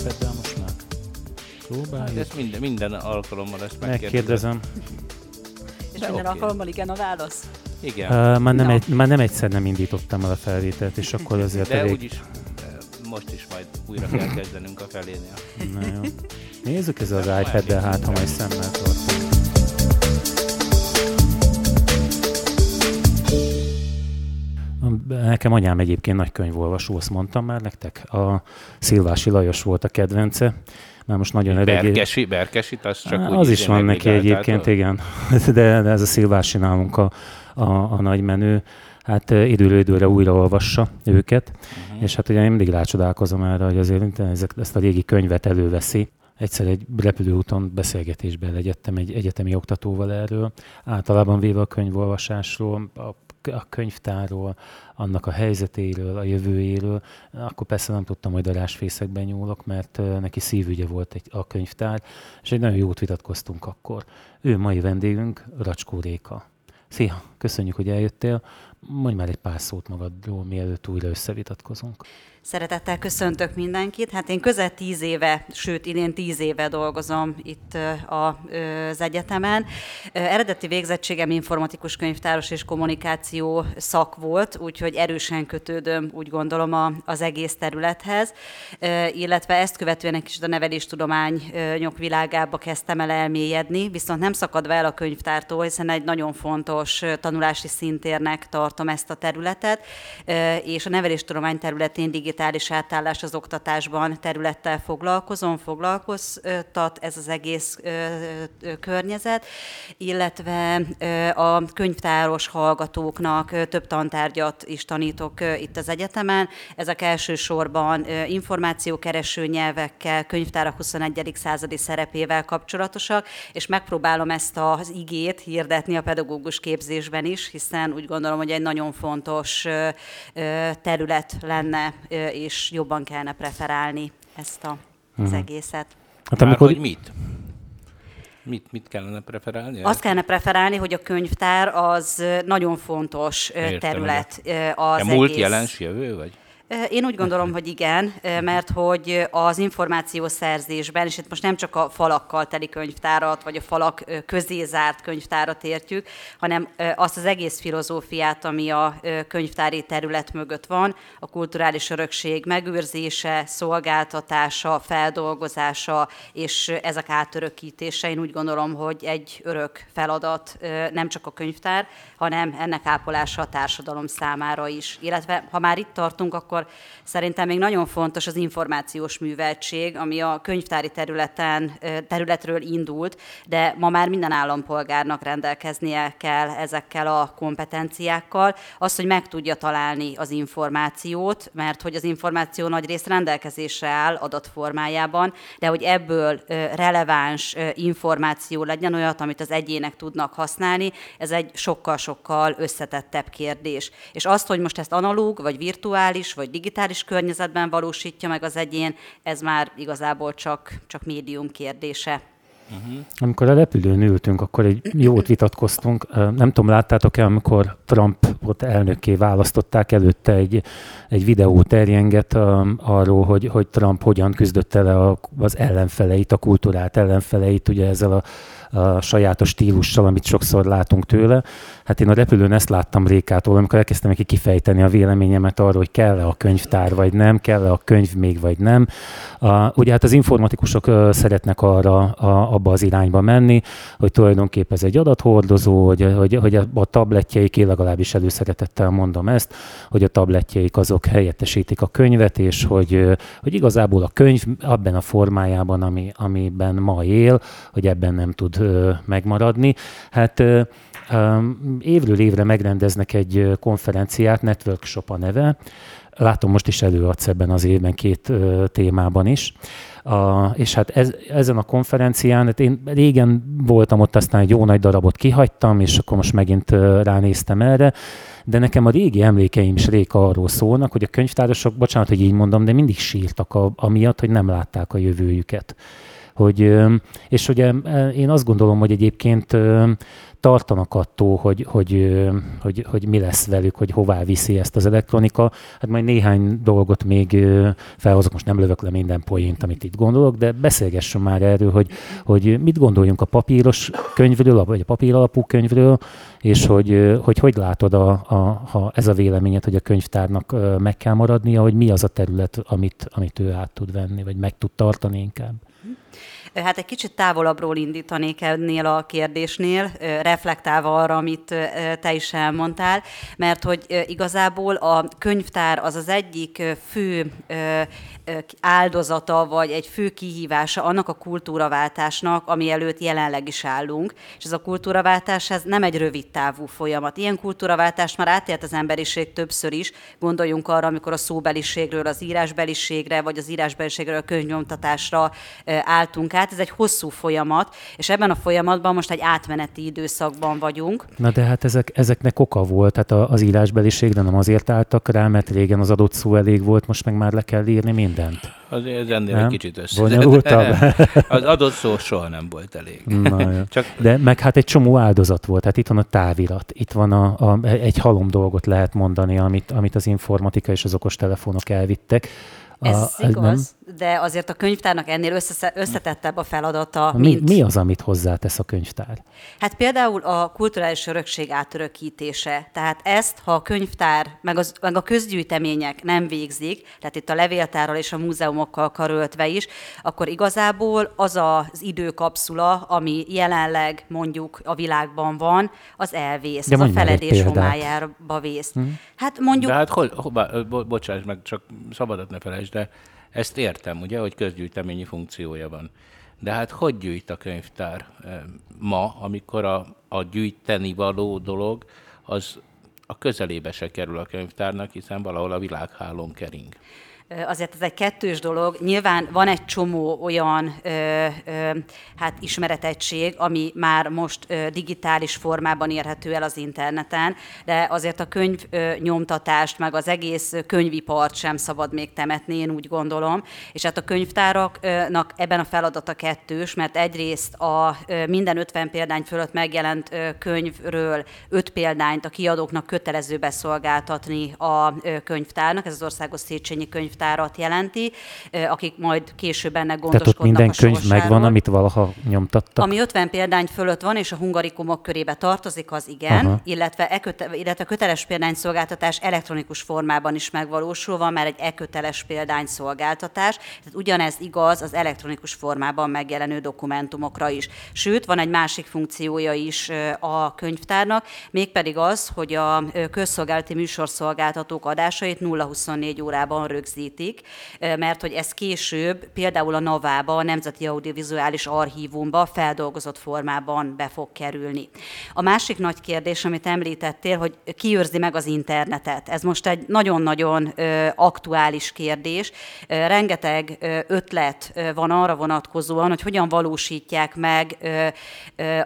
iPad-del most már? Próbáljuk. Ez minden, minden alkalommal ezt megkérdezem. Megkérdezem. És De minden oké. alkalommal igen a válasz. Igen. Uh, már, nem egy, már nem egyszer nem indítottam el a felvételt, és akkor azért De elég... úgyis most is majd újra kell kezdenünk a felénél. Na jó. Nézzük ez az iPad-del, hát ha majd szemmel tartunk. Nekem anyám egyébként nagy könyvolvasó, azt mondtam már nektek. A Szilvási Lajos volt a kedvence, már most nagyon öreg. Berkesi, Berkesit, az csak úgy az is van neki egyébként, igen. De, de ez a Szilvási nálunk a, a, a nagy menő. Hát időről időre újraolvassa őket, Mhm. és hát ugye én mindig rácsodálkozom erre, hogy azért ezek, ezt a régi könyvet előveszi. Egyszer egy repülőúton beszélgetésbe legyettem egy egyetemi oktatóval erről, általában véve a könyvolvasásról, a, a könyvtárról, annak a helyzetéről, a jövőjéről. Akkor persze nem tudtam, hogy darásfészekben nyúlok, mert neki szívügye volt egy, a könyvtár, és egy nagyon jót vitatkoztunk akkor. Ő mai vendégünk, Racskó Réka. Szia, köszönjük, hogy eljöttél. Mondj már egy pár szót magadról, mielőtt újra összevitatkozunk. Szeretettel köszöntök mindenkit. Hát én közel tíz éve, sőt idén tíz éve dolgozom itt az egyetemen. Eredeti végzettségem informatikus könyvtáros és kommunikáció szak volt, úgyhogy erősen kötődöm, úgy gondolom, az egész területhez, illetve ezt követően egy kicsit a neveléstudományok világába kezdtem el elmélyedni, viszont nem szakadva el a könyvtártól, hiszen egy nagyon fontos tanulási szintérnek tartom ezt a területet, és a neveléstudomány területén digitális átállás az oktatásban területtel foglalkozom, foglalkoztat ez az egész környezet, illetve a könyvtáros hallgatóknak több tantárgyat is tanítok itt az egyetemen. Ezek elsősorban információkereső nyelvekkel, könyvtárak 21. századi szerepével kapcsolatosak, és megpróbálom ezt az igét hirdetni a pedagógus képzésben is, hiszen úgy gondolom, hogy egy nagyon fontos terület lenne, és jobban kellene preferálni ezt a, az egészet. Hát Már amikor, hogy mit? Mit, mit kellene preferálni? Azt kellene preferálni, hogy a könyvtár az nagyon fontos Értem, terület az a múlt, egész. jelens, jövő, vagy? Én úgy gondolom, hogy igen, mert hogy az információszerzésben, és itt most nem csak a falakkal teli könyvtárat, vagy a falak közé zárt könyvtárat értjük, hanem azt az egész filozófiát, ami a könyvtári terület mögött van, a kulturális örökség megőrzése, szolgáltatása, feldolgozása, és ezek átörökítése. Én úgy gondolom, hogy egy örök feladat nem csak a könyvtár, hanem ennek ápolása a társadalom számára is. Illetve, ha már itt tartunk, akkor szerintem még nagyon fontos az információs műveltség, ami a könyvtári területen, területről indult, de ma már minden állampolgárnak rendelkeznie kell ezekkel a kompetenciákkal. Az, hogy meg tudja találni az információt, mert hogy az információ nagy rész rendelkezésre áll adatformájában, de hogy ebből releváns információ legyen olyat, amit az egyének tudnak használni, ez egy sokkal-sokkal összetettebb kérdés. És azt, hogy most ezt analóg, vagy virtuális, vagy digitális környezetben valósítja meg az egyén, ez már igazából csak, csak médium kérdése. amikor a repülőn ültünk, akkor egy jót vitatkoztunk. Nem tudom, láttátok-e, amikor Trumpot elnökké választották, előtte egy, egy videó terjenget um, arról, hogy, hogy Trump hogyan küzdötte le a, az ellenfeleit, a kultúrát ellenfeleit, ugye ezzel a, a sajátos stílussal, amit sokszor látunk tőle. Hát én a repülőn ezt láttam Rékától, amikor elkezdtem neki kifejteni a véleményemet arról, hogy kell-e a könyvtár, vagy nem, kell-e a könyv még, vagy nem. A, ugye hát az informatikusok szeretnek arra, a, abba az irányba menni, hogy tulajdonképpen ez egy adathordozó, hogy, hogy, hogy a, tabletjeik, én legalábbis előszeretettel mondom ezt, hogy a tabletjeik azok helyettesítik a könyvet, és hogy, hogy igazából a könyv abban a formájában, ami, amiben ma él, hogy ebben nem tud megmaradni. Hát évről évre megrendeznek egy konferenciát, Network Shop a neve. Látom, most is előadsz ebben az évben két ö, témában is. A, és hát ez, ezen a konferencián, hát én régen voltam ott, aztán egy jó nagy darabot kihagytam, és akkor most megint ránéztem erre, de nekem a régi emlékeim is réka arról szólnak, hogy a könyvtárosok, bocsánat, hogy így mondom, de mindig sírtak a, amiatt, hogy nem látták a jövőjüket hogy és ugye én azt gondolom, hogy egyébként tartanak attól, hogy, hogy, hogy, hogy mi lesz velük, hogy hová viszi ezt az elektronika. Hát majd néhány dolgot még felhozok, most nem lövök le minden poént, amit itt gondolok, de beszélgessünk már erről, hogy, hogy mit gondoljunk a papíros könyvről, vagy a papír alapú könyvről, és hogy hogy, hogy látod, a, a, ha ez a véleményed, hogy a könyvtárnak meg kell maradnia, hogy mi az a terület, amit, amit ő át tud venni, vagy meg tud tartani inkább. Hát egy kicsit távolabbról indítanék ennél a kérdésnél, reflektálva arra, amit te is elmondtál, mert hogy igazából a könyvtár az az egyik fő áldozata, vagy egy fő kihívása annak a kultúraváltásnak, ami előtt jelenleg is állunk. És ez a kultúraváltás ez nem egy rövid távú folyamat. Ilyen kultúraváltást már átélt az emberiség többször is. Gondoljunk arra, amikor a szóbeliségről az írásbeliségre, vagy az írásbeliségről a könyvnyomtatásra álltunk át. Ez egy hosszú folyamat, és ebben a folyamatban most egy átmeneti időszakban vagyunk. Na de hát ezek, ezeknek oka volt, tehát az írásbeliségre nem azért álltak rá, mert régen az adott szó elég volt, most meg már le kell írni mind mindent. Az, ez ennél nem? egy kicsit összetett. az adott szó soha nem volt elég. Na, Csak... De meg hát egy csomó áldozat volt. Hát itt van a távirat, itt van a, a, egy halom dolgot lehet mondani, amit, amit az informatika és az okostelefonok elvittek. Ez a, igaz, nem? De azért a könyvtárnak ennél összetettebb a feladata, mi, mint... Mi az, amit hozzátesz a könyvtár? Hát például a kulturális örökség átörökítése. Tehát ezt, ha a könyvtár, meg, az, meg a közgyűjtemények nem végzik, tehát itt a levéltárral és a múzeumokkal karöltve is, akkor igazából az az időkapszula, ami jelenleg mondjuk a világban van, az elvész, de az a feledés homályába vész. Hmm. Hát mondjuk... De hát hol, hol, bo, bocsáss meg, csak szabadat ne felejtsd, de ezt értem, ugye, hogy közgyűjteményi funkciója van. De hát hogy gyűjt a könyvtár eh, ma, amikor a, a gyűjteni való dolog az a közelébe se kerül a könyvtárnak, hiszen valahol a világhálón kering azért ez egy kettős dolog. Nyilván van egy csomó olyan ö, ö, hát ismeretegység, ami már most ö, digitális formában érhető el az interneten, de azért a könyv ö, nyomtatást, meg az egész könyvipart sem szabad még temetni, én úgy gondolom. És hát a könyvtáraknak ebben a feladata kettős, mert egyrészt a ö, minden 50 példány fölött megjelent ö, könyvről 5 példányt a kiadóknak kötelező beszolgáltatni a ö, könyvtárnak, ez az Országos Széchenyi Könyvtár könyvtárat jelenti, akik majd később ennek gondoskodnak Tehát ott minden könyv sorsáról. megvan, amit valaha nyomtattak? Ami 50 példány fölött van, és a hungarikumok körébe tartozik, az igen, Aha. illetve, e köte, illetve a köteles példányszolgáltatás elektronikus formában is megvalósul, van már egy e-köteles példányszolgáltatás, tehát ugyanez igaz az elektronikus formában megjelenő dokumentumokra is. Sőt, van egy másik funkciója is a könyvtárnak, mégpedig az, hogy a közszolgálati műsorszolgáltatók adásait 0-24 órában rögzít rögzítik, mert hogy ez később például a Navába, a Nemzeti Audiovizuális Archívumba feldolgozott formában be fog kerülni. A másik nagy kérdés, amit említettél, hogy ki meg az internetet. Ez most egy nagyon-nagyon aktuális kérdés. Rengeteg ötlet van arra vonatkozóan, hogy hogyan valósítják meg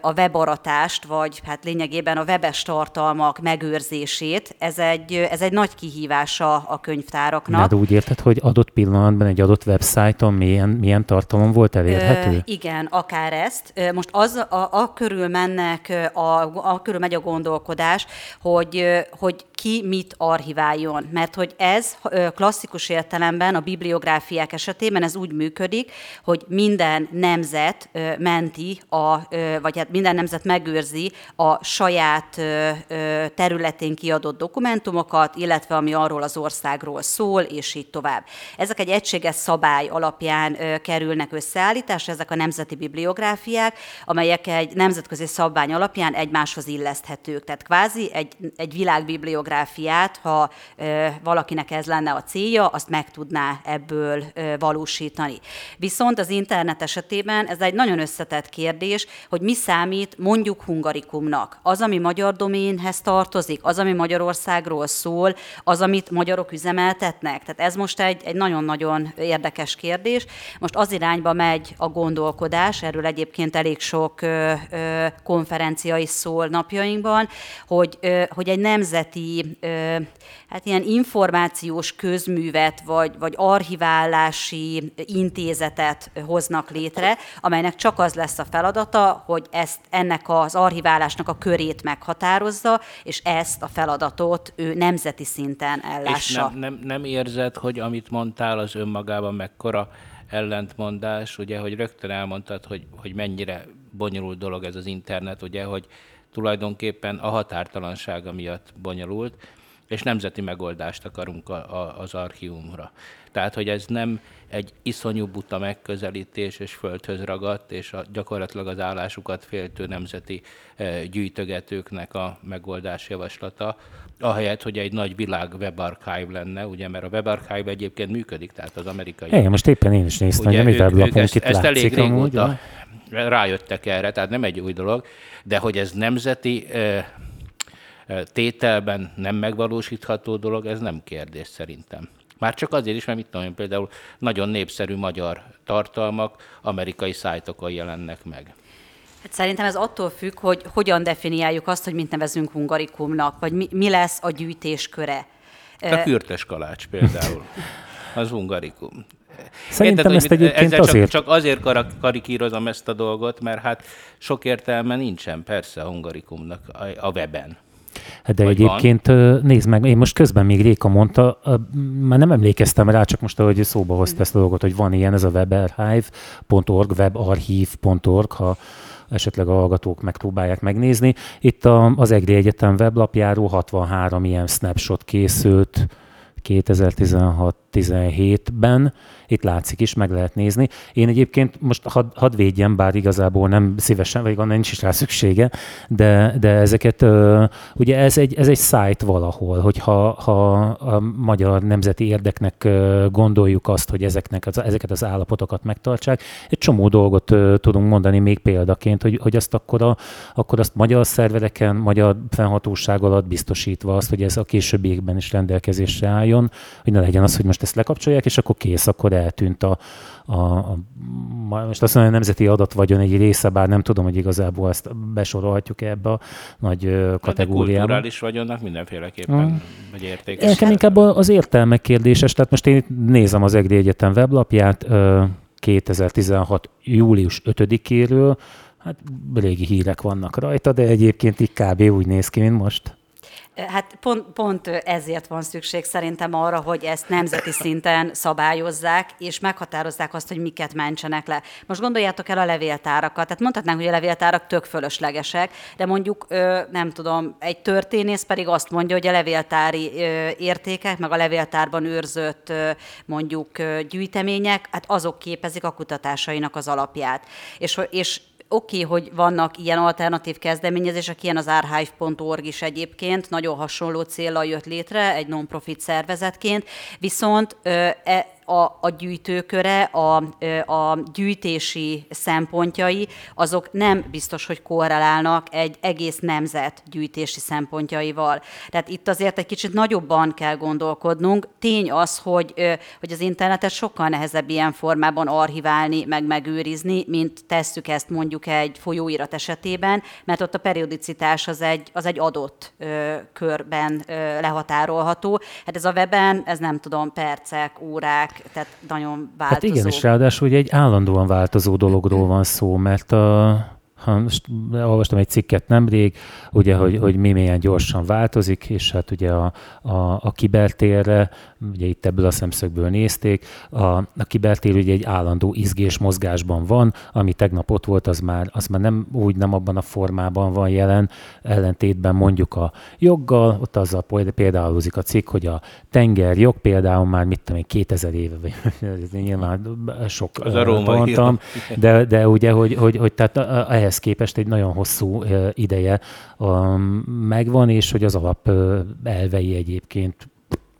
a webaratást, vagy hát lényegében a webes tartalmak megőrzését. Ez egy, ez egy nagy kihívása a könyvtáraknak. De úgy érted, hogy adott pillanatban egy adott websájton milyen, milyen tartalom volt elérhető? Ö, igen, akár ezt. Most az a, a körül mennek, a, a körül megy a gondolkodás, hogy, hogy ki mit archiváljon. Mert hogy ez klasszikus értelemben a bibliográfiák esetében ez úgy működik, hogy minden nemzet menti, a, vagy hát minden nemzet megőrzi a saját területén kiadott dokumentumokat, illetve ami arról az országról szól, és így. Ezek egy egységes szabály alapján kerülnek összeállításra, ezek a nemzeti bibliográfiák, amelyek egy nemzetközi szabvány alapján egymáshoz illeszthetők. Tehát kvázi egy, egy világbibliográfia biográfiát, ha valakinek ez lenne a célja, azt meg tudná ebből valósítani. Viszont az internet esetében ez egy nagyon összetett kérdés, hogy mi számít mondjuk hungarikumnak. Az, ami magyar doménhez tartozik, az, ami Magyarországról szól, az, amit magyarok üzemeltetnek. Tehát ez most most egy, egy nagyon-nagyon érdekes kérdés. Most az irányba megy a gondolkodás, erről egyébként elég sok ö, ö, konferencia is szól napjainkban, hogy, ö, hogy egy nemzeti ö, hát ilyen információs közművet, vagy, vagy archiválási intézetet hoznak létre, amelynek csak az lesz a feladata, hogy ezt ennek az archiválásnak a körét meghatározza, és ezt a feladatot ő nemzeti szinten ellássa. És nem, nem, nem érzed, hogy amit mondtál, az önmagában mekkora ellentmondás, ugye, hogy rögtön elmondtad, hogy, hogy mennyire bonyolult dolog ez az internet, ugye, hogy tulajdonképpen a határtalansága miatt bonyolult, és nemzeti megoldást akarunk a, a, az archívumra. Tehát, hogy ez nem egy iszonyú buta megközelítés és földhöz ragadt, és a, gyakorlatilag az állásukat féltő nemzeti e, gyűjtögetőknek a megoldás javaslata, ahelyett, hogy egy nagy világ webarchive lenne, ugye, mert a webarchive egyébként működik, tehát az amerikai... Igen, most éppen én is néztem, ugye, hogy a mi weblapunk itt ezt elég régóta amúgy, rájöttek erre, tehát nem egy új dolog, de hogy ez nemzeti e, tételben nem megvalósítható dolog, ez nem kérdés szerintem. Már csak azért is, mert mit tudom én, például nagyon népszerű magyar tartalmak amerikai szájtokon jelennek meg. Hát szerintem ez attól függ, hogy hogyan definiáljuk azt, hogy mit nevezünk hungarikumnak, vagy mi, mi lesz a gyűjtés köre. A kürtes kalács például, az hungarikum. Szerintem Érted, ezt egyébként ezzel azért... Csak, csak azért karikírozom ezt a dolgot, mert hát sok értelme nincsen persze a hungarikumnak a weben. Hát de Vagy egyébként van? nézd meg, én most közben még Réka mondta, már nem emlékeztem rá, csak most ahogy szóba hozta ezt a dolgot, hogy van ilyen, ez a webarchive.org, webarchive.org, ha esetleg a hallgatók megpróbálják megnézni. Itt az EGRI Egyetem weblapjáról 63 ilyen snapshot készült 2016-17-ben, itt látszik is, meg lehet nézni. Én egyébként most had, hadd védjem, bár igazából nem szívesen, vagy van, nincs is rá szüksége, de, de ezeket, ugye ez egy, ez egy szájt valahol, hogyha ha a magyar nemzeti érdeknek gondoljuk azt, hogy ezeknek az, ezeket az állapotokat megtartsák, egy csomó dolgot tudunk mondani még példaként, hogy, hogy azt akkor, a, akkor azt magyar szervereken, magyar fennhatóság alatt biztosítva azt, hogy ez a későbbiekben is rendelkezésre álljon, hogy ne legyen az, hogy most ezt lekapcsolják, és akkor kész, akkor eltűnt a, a, a most azt mondom, a nemzeti adat egy része, bár nem tudom, hogy igazából ezt besorolhatjuk ebbe a nagy kategóriába. A kulturális vagyonnak mindenféleképpen hmm. vagy értékes. Nekem inkább az értelmek kérdéses, tehát most én nézem az EGRI Egyetem weblapját, 2016. július 5-éről, hát régi hírek vannak rajta, de egyébként így kb. úgy néz ki, mint most. Hát pont, pont ezért van szükség szerintem arra, hogy ezt nemzeti szinten szabályozzák, és meghatározzák azt, hogy miket mentsenek le. Most gondoljátok el a levéltárakat. Tehát mondhatnánk, hogy a levéltárak tök fölöslegesek, de mondjuk, nem tudom, egy történész pedig azt mondja, hogy a levéltári értékek, meg a levéltárban őrzött mondjuk gyűjtemények, hát azok képezik a kutatásainak az alapját. És, és oké, okay, hogy vannak ilyen alternatív kezdeményezések, ilyen az archive.org is egyébként, nagyon hasonló célra jött létre, egy non-profit szervezetként, viszont e, a, a gyűjtőköre, a, a gyűjtési szempontjai, azok nem biztos, hogy korrelálnak egy egész nemzet gyűjtési szempontjaival. Tehát itt azért egy kicsit nagyobban kell gondolkodnunk. Tény az, hogy, hogy az internetet sokkal nehezebb ilyen formában archiválni, meg megőrizni, mint tesszük ezt mondjuk egy folyóirat esetében, mert ott a periodicitás az egy, az egy adott ö, körben ö, lehatárolható. Hát ez a weben, ez nem tudom, percek, órák, tehát nagyon változó. Hát igen, és ráadásul ugye egy állandóan változó dologról van szó, mert a, ha most olvastam egy cikket nemrég, ugye, hogy, hogy mi milyen gyorsan változik, és hát ugye a, a, a kibertérre, ugye itt ebből a szemszögből nézték, a, a kibertér ugye egy állandó izgés mozgásban van, ami tegnap ott volt, az már, az már nem úgy, nem abban a formában van jelen, ellentétben mondjuk a joggal, ott azzal például a cikk, hogy a tengerjog például már mit tudom én, 2000 éve, nyilván sok az a római de, de ugye, hogy, hogy, hogy tehát ehhez képest egy nagyon hosszú ideje megvan, és hogy az alap elvei egyébként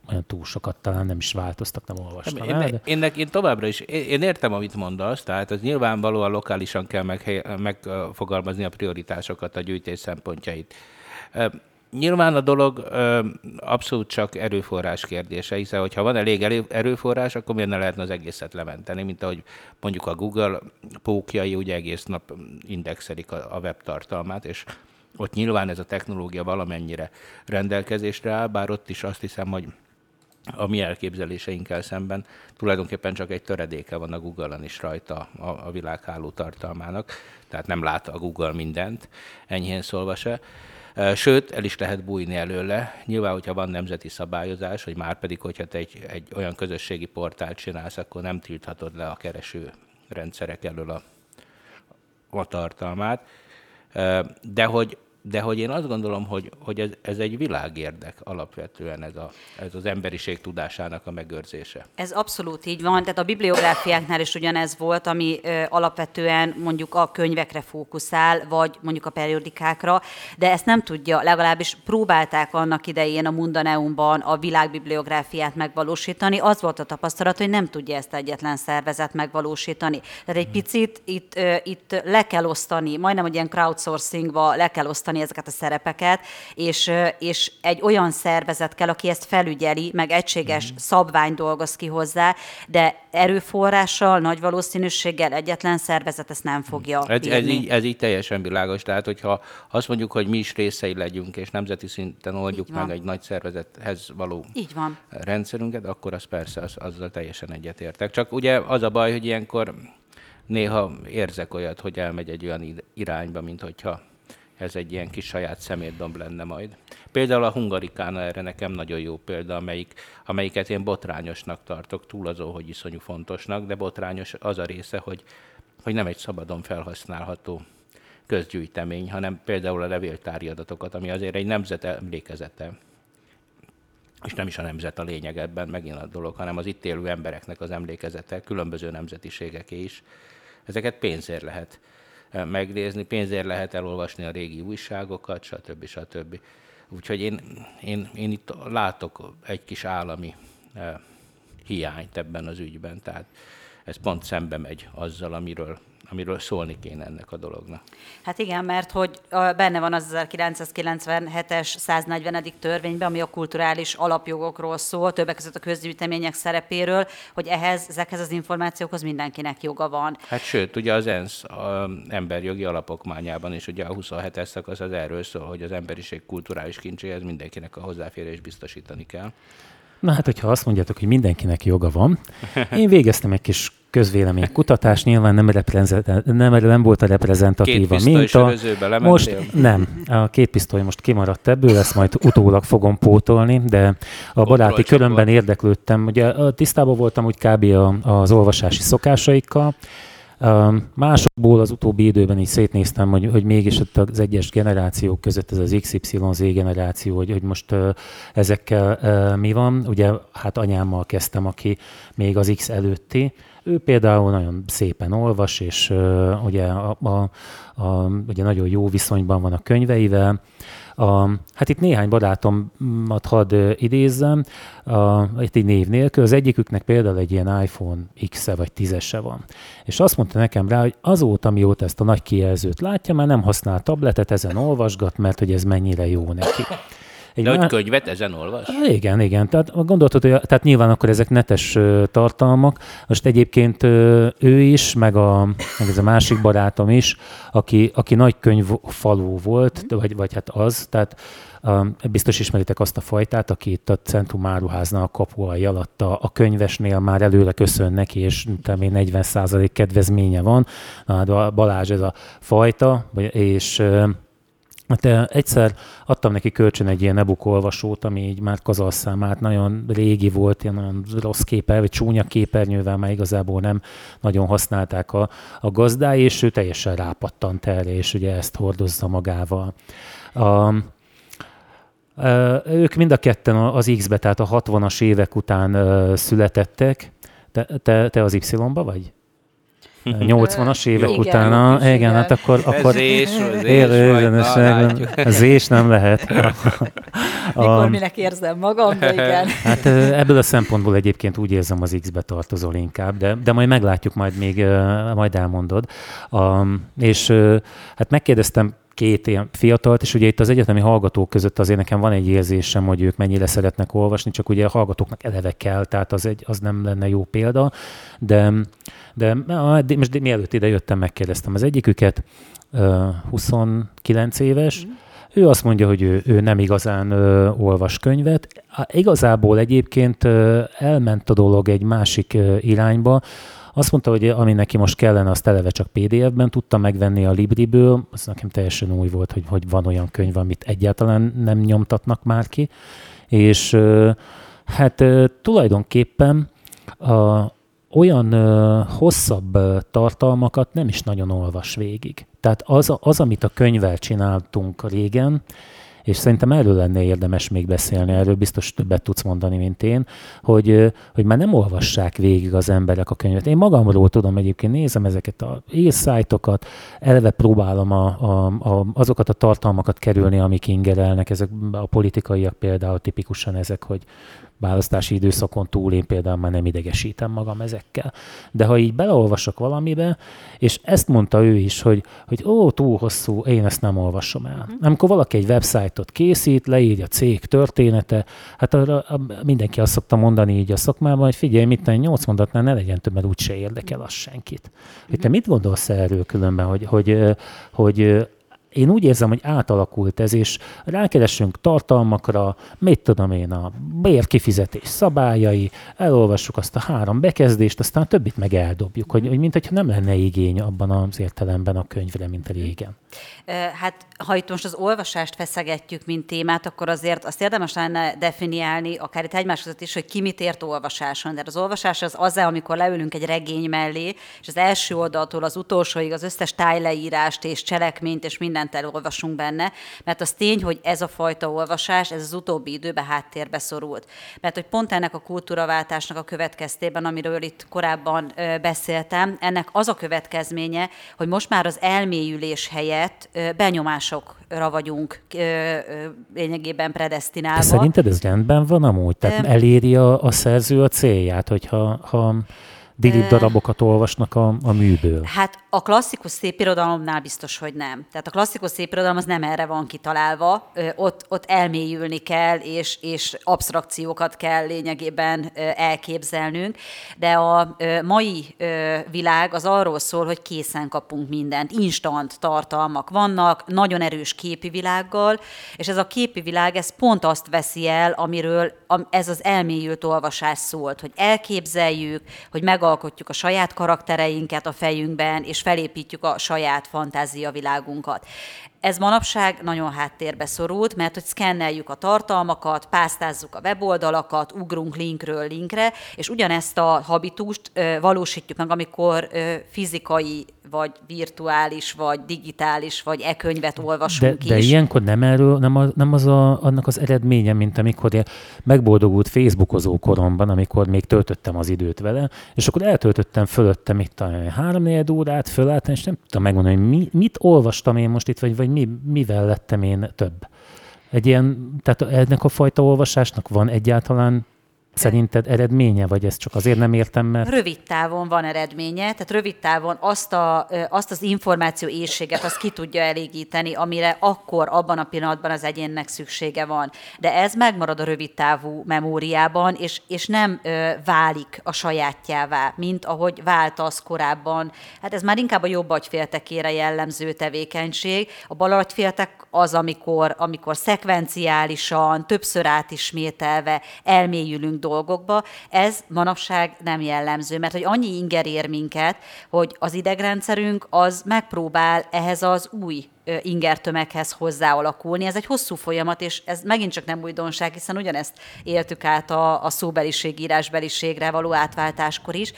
olyan túl sokat talán nem is változtak, nem olvastam én, el. De... Én, én, én továbbra is, én, én értem, amit mondasz, tehát az nyilvánvalóan lokálisan kell meg, megfogalmazni a prioritásokat, a gyűjtés szempontjait. Nyilván a dolog ö, abszolút csak erőforrás kérdése, hiszen hogyha van elég erőforrás, akkor miért ne lehetne az egészet lementeni, mint ahogy mondjuk a Google pókjai ugye egész nap indexelik a, a web tartalmát, és ott nyilván ez a technológia valamennyire rendelkezésre áll, bár ott is azt hiszem, hogy a mi elképzeléseinkkel szemben tulajdonképpen csak egy töredéke van a Google-on is rajta a, a világháló tartalmának, tehát nem lát a Google mindent, enyhén szólva se. Sőt, el is lehet bújni előle. Nyilván, hogyha van nemzeti szabályozás, hogy már pedig, hogyha te egy, egy olyan közösségi portált csinálsz, akkor nem tilthatod le a kereső rendszerek elől a, a tartalmát. De hogy de hogy én azt gondolom, hogy, hogy ez, ez egy világérdek alapvetően ez, a, ez az emberiség tudásának a megőrzése. Ez abszolút így van, tehát a bibliográfiáknál is ugyanez volt, ami ö, alapvetően mondjuk a könyvekre fókuszál, vagy mondjuk a periodikákra, de ezt nem tudja, legalábbis próbálták annak idején a Mundaneumban a világbibliográfiát megvalósítani, az volt a tapasztalat, hogy nem tudja ezt egyetlen szervezet megvalósítani. Tehát egy hmm. picit itt, ö, itt le kell osztani, majdnem, hogy ilyen crowdsourcingba le kell osztani megosztani ezeket a szerepeket, és, és egy olyan szervezet kell, aki ezt felügyeli, meg egységes mm. szabvány dolgoz ki hozzá, de erőforrással, nagy valószínűséggel egyetlen szervezet ezt nem fogja ez, ez, így, ez így teljesen világos. Tehát, hogyha azt mondjuk, hogy mi is részei legyünk, és nemzeti szinten oldjuk meg egy nagy szervezethez való így van. rendszerünket, akkor az persze, az, azzal teljesen egyetértek. Csak ugye az a baj, hogy ilyenkor néha érzek olyat, hogy elmegy egy olyan irányba, mint hogyha ez egy ilyen kis saját szemétdomb lenne majd. Például a hungarikána erre nekem nagyon jó példa, amelyik, amelyiket én botrányosnak tartok, túl azon, hogy iszonyú fontosnak, de botrányos az a része, hogy, hogy nem egy szabadon felhasználható közgyűjtemény, hanem például a levéltári adatokat, ami azért egy nemzet emlékezete, és nem is a nemzet a lényeg ebben megint a dolog, hanem az itt élő embereknek az emlékezete, különböző nemzetiségeké is. Ezeket pénzért lehet megnézni, pénzért lehet elolvasni a régi újságokat, stb. stb. Úgyhogy én, én, én itt látok egy kis állami hiányt ebben az ügyben, tehát ez pont szembe megy azzal, amiről amiről szólni kéne ennek a dolognak. Hát igen, mert hogy benne van az 1997-es 140. törvényben, ami a kulturális alapjogokról szól, többek között a közgyűjtemények szerepéről, hogy ehhez, ezekhez az információkhoz mindenkinek joga van. Hát sőt, ugye az ENSZ a emberjogi alapokmányában is ugye a 27-es szakasz az erről szól, hogy az emberiség kulturális kincséhez mindenkinek a hozzáférés biztosítani kell. Na hát, hogyha azt mondjátok, hogy mindenkinek joga van, én végeztem egy kis közvéleménykutatás, nyilván nem, nem, nem volt a reprezentatív a minta. Most nem, a két pisztoly most kimaradt ebből, ezt majd utólag fogom pótolni, de a baráti körömben érdeklődtem, ugye tisztában voltam úgy kb. az olvasási szokásaikkal, Másokból az utóbbi időben is szétnéztem, hogy, hogy mégis ott az egyes generációk között ez az XYZ generáció, hogy, hogy most ezekkel mi van. Ugye hát anyámmal kezdtem, aki még az X előtti, ő például nagyon szépen olvas, és ugye, a, a, a, ugye nagyon jó viszonyban van a könyveivel. A, hát itt néhány barátomat hadd idézzem, a, itt egy név nélkül, az egyiküknek például egy ilyen iPhone X-e vagy 10-ese van. És azt mondta nekem rá, hogy azóta, mióta ezt a nagy kijelzőt látja, már nem használ tabletet, ezen olvasgat, mert hogy ez mennyire jó neki. Egy De már... hogy könyvet ezen olvas? Igen, igen. Tehát gondoltad, hogy tehát nyilván akkor ezek netes tartalmak. Most egyébként ő is, meg, a, meg ez a másik barátom is, aki, aki nagy könyvfalú volt, vagy, vagy hát az, tehát biztos ismeritek azt a fajtát, aki itt a Centrum Áruháznál a kapuai alatt a, a könyvesnél már előre köszön neki, és talán 40% kedvezménye van. Na, hát Balázs ez a fajta, és Hát egyszer adtam neki kölcsön egy ilyen e-book olvasót, ami így már kazalszámát nagyon régi volt, ilyen nagyon rossz képer, vagy csúnya képernyővel, már igazából nem nagyon használták a, a gazdái, és ő teljesen rápattant erre, és ugye ezt hordozza magával. A, ők mind a ketten az X-be, tehát a 60-as évek után születettek. Te, te, te az Y-ba vagy? 80-as évek igen, utána, igen, igen, hát akkor... akkor zés, zés, zés nem lehet. Mikor minek érzem magam, de igen. Hát ebből a szempontból egyébként úgy érzem az X-be tartozol inkább, de, de majd meglátjuk, majd még majd elmondod. Um, és hát megkérdeztem két ilyen fiatalt, és ugye itt az egyetemi hallgatók között azért nekem van egy érzésem, hogy ők mennyire szeretnek olvasni, csak ugye a hallgatóknak eleve kell, tehát az, egy, az nem lenne jó példa, de, de most mielőtt ide jöttem, megkérdeztem az egyiküket, 29 éves, mm. Ő azt mondja, hogy ő, ő nem igazán ö, olvas könyvet. Igazából egyébként ö, elment a dolog egy másik ö, irányba, azt mondta, hogy ami neki most kellene, azt eleve csak PDF-ben tudta megvenni a Libriből. Az nekem teljesen új volt, hogy, hogy van olyan könyv, amit egyáltalán nem nyomtatnak már ki. És hát tulajdonképpen a, olyan hosszabb tartalmakat nem is nagyon olvas végig. Tehát az, az amit a könyvvel csináltunk régen, és szerintem erről lenne érdemes még beszélni, erről biztos többet tudsz mondani, mint én, hogy, hogy már nem olvassák végig az emberek a könyvet. Én magamról tudom egyébként, nézem ezeket a éjszájtokat, eleve próbálom a, a, a, azokat a tartalmakat kerülni, amik ingerelnek, ezek a politikaiak például tipikusan ezek, hogy választási időszakon túl én például már nem idegesítem magam ezekkel. De ha így beleolvasok valamibe, és ezt mondta ő is, hogy, hogy ó, túl hosszú, én ezt nem olvasom el. Uh-huh. Amikor valaki egy websájtot készít, leírja a cég története, hát arra, mindenki azt szokta mondani így a szakmában, hogy figyelj, mit tenni, nyolc mondatnál ne legyen több, mert úgyse érdekel az senkit. Hogy te mit gondolsz erről különben, hogy, hogy, hogy én úgy érzem, hogy átalakult ez, és rákeresünk tartalmakra, mit tudom én, a bérkifizetés szabályai, elolvassuk azt a három bekezdést, aztán többit meg eldobjuk, hogy, hogy mint hogyha nem lenne igény abban az értelemben a könyvre, mint a régen. Hát, ha itt most az olvasást feszegetjük, mint témát, akkor azért azt érdemes lenne definiálni, akár itt egymás között is, hogy ki mit ért olvasáson. De az olvasás az az, amikor leülünk egy regény mellé, és az első oldaltól az utolsóig az összes tájleírást és cselekményt és mindent elolvasunk benne, mert az tény, hogy ez a fajta olvasás, ez az utóbbi időben háttérbe szorult. Mert hogy pont ennek a kultúraváltásnak a következtében, amiről itt korábban beszéltem, ennek az a következménye, hogy most már az elmélyülés helye helyett benyomásokra vagyunk lényegében predestinálva. De szerinted ez rendben van amúgy? Tehát eléri a, a szerző a célját, hogyha ha dilip darabokat olvasnak a, a műből? Hát a klasszikus szépirodalomnál biztos, hogy nem. Tehát a klasszikus szépirodalom az nem erre van kitalálva, ott, ott elmélyülni kell, és, és absztrakciókat kell lényegében elképzelnünk, de a mai világ az arról szól, hogy készen kapunk mindent, instant tartalmak vannak, nagyon erős képi világgal, és ez a képi világ, ez pont azt veszi el, amiről ez az elmélyült olvasás szólt, hogy elképzeljük, hogy meg megalkotjuk a saját karaktereinket a fejünkben, és felépítjük a saját fantáziavilágunkat. Ez manapság nagyon háttérbe szorult, mert hogy szkenneljük a tartalmakat, pásztázzuk a weboldalakat, ugrunk linkről linkre, és ugyanezt a habitust valósítjuk meg, amikor fizikai vagy virtuális, vagy digitális, vagy e-könyvet olvasunk de, is. De ilyenkor nem, erről, nem, a, nem az a, annak az eredménye, mint amikor én megboldogult Facebookozó koromban, amikor még töltöttem az időt vele, és akkor eltöltöttem fölöttem itt a három órát, fölálltam, és nem tudtam megmondani, hogy mi, mit olvastam én most itt, vagy, vagy mi, mivel lettem én több. Egy ilyen, tehát ennek a fajta olvasásnak van egyáltalán Szerinted eredménye, vagy ez csak azért nem értem, mert... Rövid távon van eredménye, tehát rövid távon azt, a, azt az információ éjséget, azt ki tudja elégíteni, amire akkor, abban a pillanatban az egyénnek szüksége van. De ez megmarad a rövid távú memóriában, és, és nem ö, válik a sajátjává, mint ahogy vált az korábban. Hát ez már inkább a jobb agyféltekére jellemző tevékenység. A bal agyféltek az, amikor, amikor szekvenciálisan, többször átismételve elmélyülünk dolgokba, ez manapság nem jellemző, mert hogy annyi inger ér minket, hogy az idegrendszerünk az megpróbál ehhez az új ingertömeghez hozzáalakulni. Ez egy hosszú folyamat, és ez megint csak nem újdonság, hiszen ugyanezt éltük át a, a szóbeliség, írásbeliségre való átváltáskor is.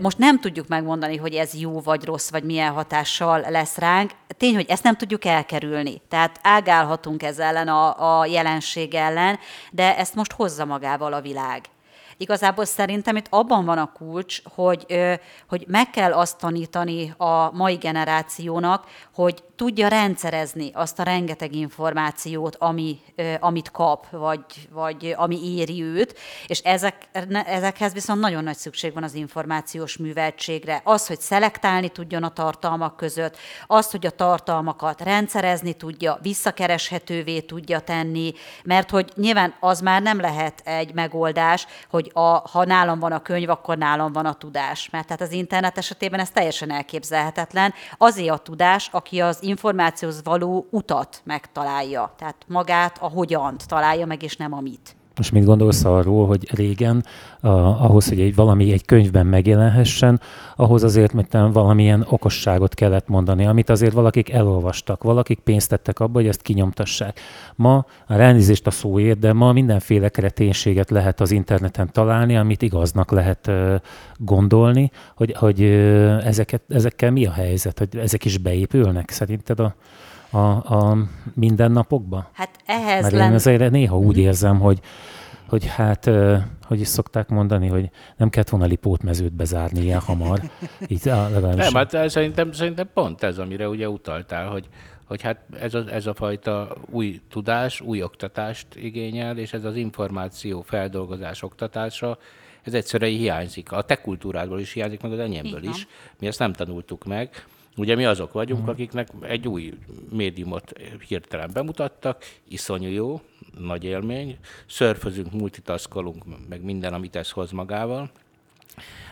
Most nem tudjuk megmondani, hogy ez jó vagy rossz, vagy milyen hatással lesz ránk. Tény, hogy ezt nem tudjuk elkerülni. Tehát ágálhatunk ez ellen a, a jelenség ellen, de ezt most hozza magával a világ. Igazából szerintem itt abban van a kulcs, hogy, hogy meg kell azt tanítani a mai generációnak, hogy tudja rendszerezni azt a rengeteg információt, ami, amit kap, vagy, vagy ami éri őt, és ezek, ezekhez viszont nagyon nagy szükség van az információs műveltségre. Az, hogy szelektálni tudjon a tartalmak között, az, hogy a tartalmakat rendszerezni tudja, visszakereshetővé tudja tenni, mert hogy nyilván az már nem lehet egy megoldás, hogy a, ha nálam van a könyv, akkor nálam van a tudás. Mert tehát az internet esetében ez teljesen elképzelhetetlen. Azért a tudás, aki az információhoz való utat megtalálja. Tehát magát, a hogyant találja meg, és nem a mit. Most mit gondolsz arról, hogy régen uh, ahhoz, hogy egy valami egy könyvben megjelenhessen, ahhoz azért mert valamilyen okosságot kellett mondani, amit azért valakik elolvastak, valakik pénzt tettek abba, hogy ezt kinyomtassák. Ma, a elnézést a szóért, de ma mindenféle kreténséget lehet az interneten találni, amit igaznak lehet gondolni, hogy, hogy ezeket, ezekkel mi a helyzet, hogy ezek is beépülnek szerinted a a, a mindennapokba? Hát ehhez Mert én azért néha úgy mhm. érzem, hogy, hogy hát, hogy is szokták mondani, hogy nem kellett volna lipótmezőt bezárni ilyen hamar. Így, nem, hát szerintem, szerintem pont ez, amire ugye utaltál, hogy, hogy hát ez a, ez a fajta új tudás, új oktatást igényel, és ez az információ feldolgozás oktatása, ez egyszerűen hiányzik. A te kultúrádból is hiányzik, meg az enyémből is. Mi ezt nem tanultuk meg. Ugye mi azok vagyunk, akiknek egy új médiumot hirtelen bemutattak, iszonyú jó, nagy élmény, szörfözünk, multitaskolunk, meg minden, amit ez hoz magával.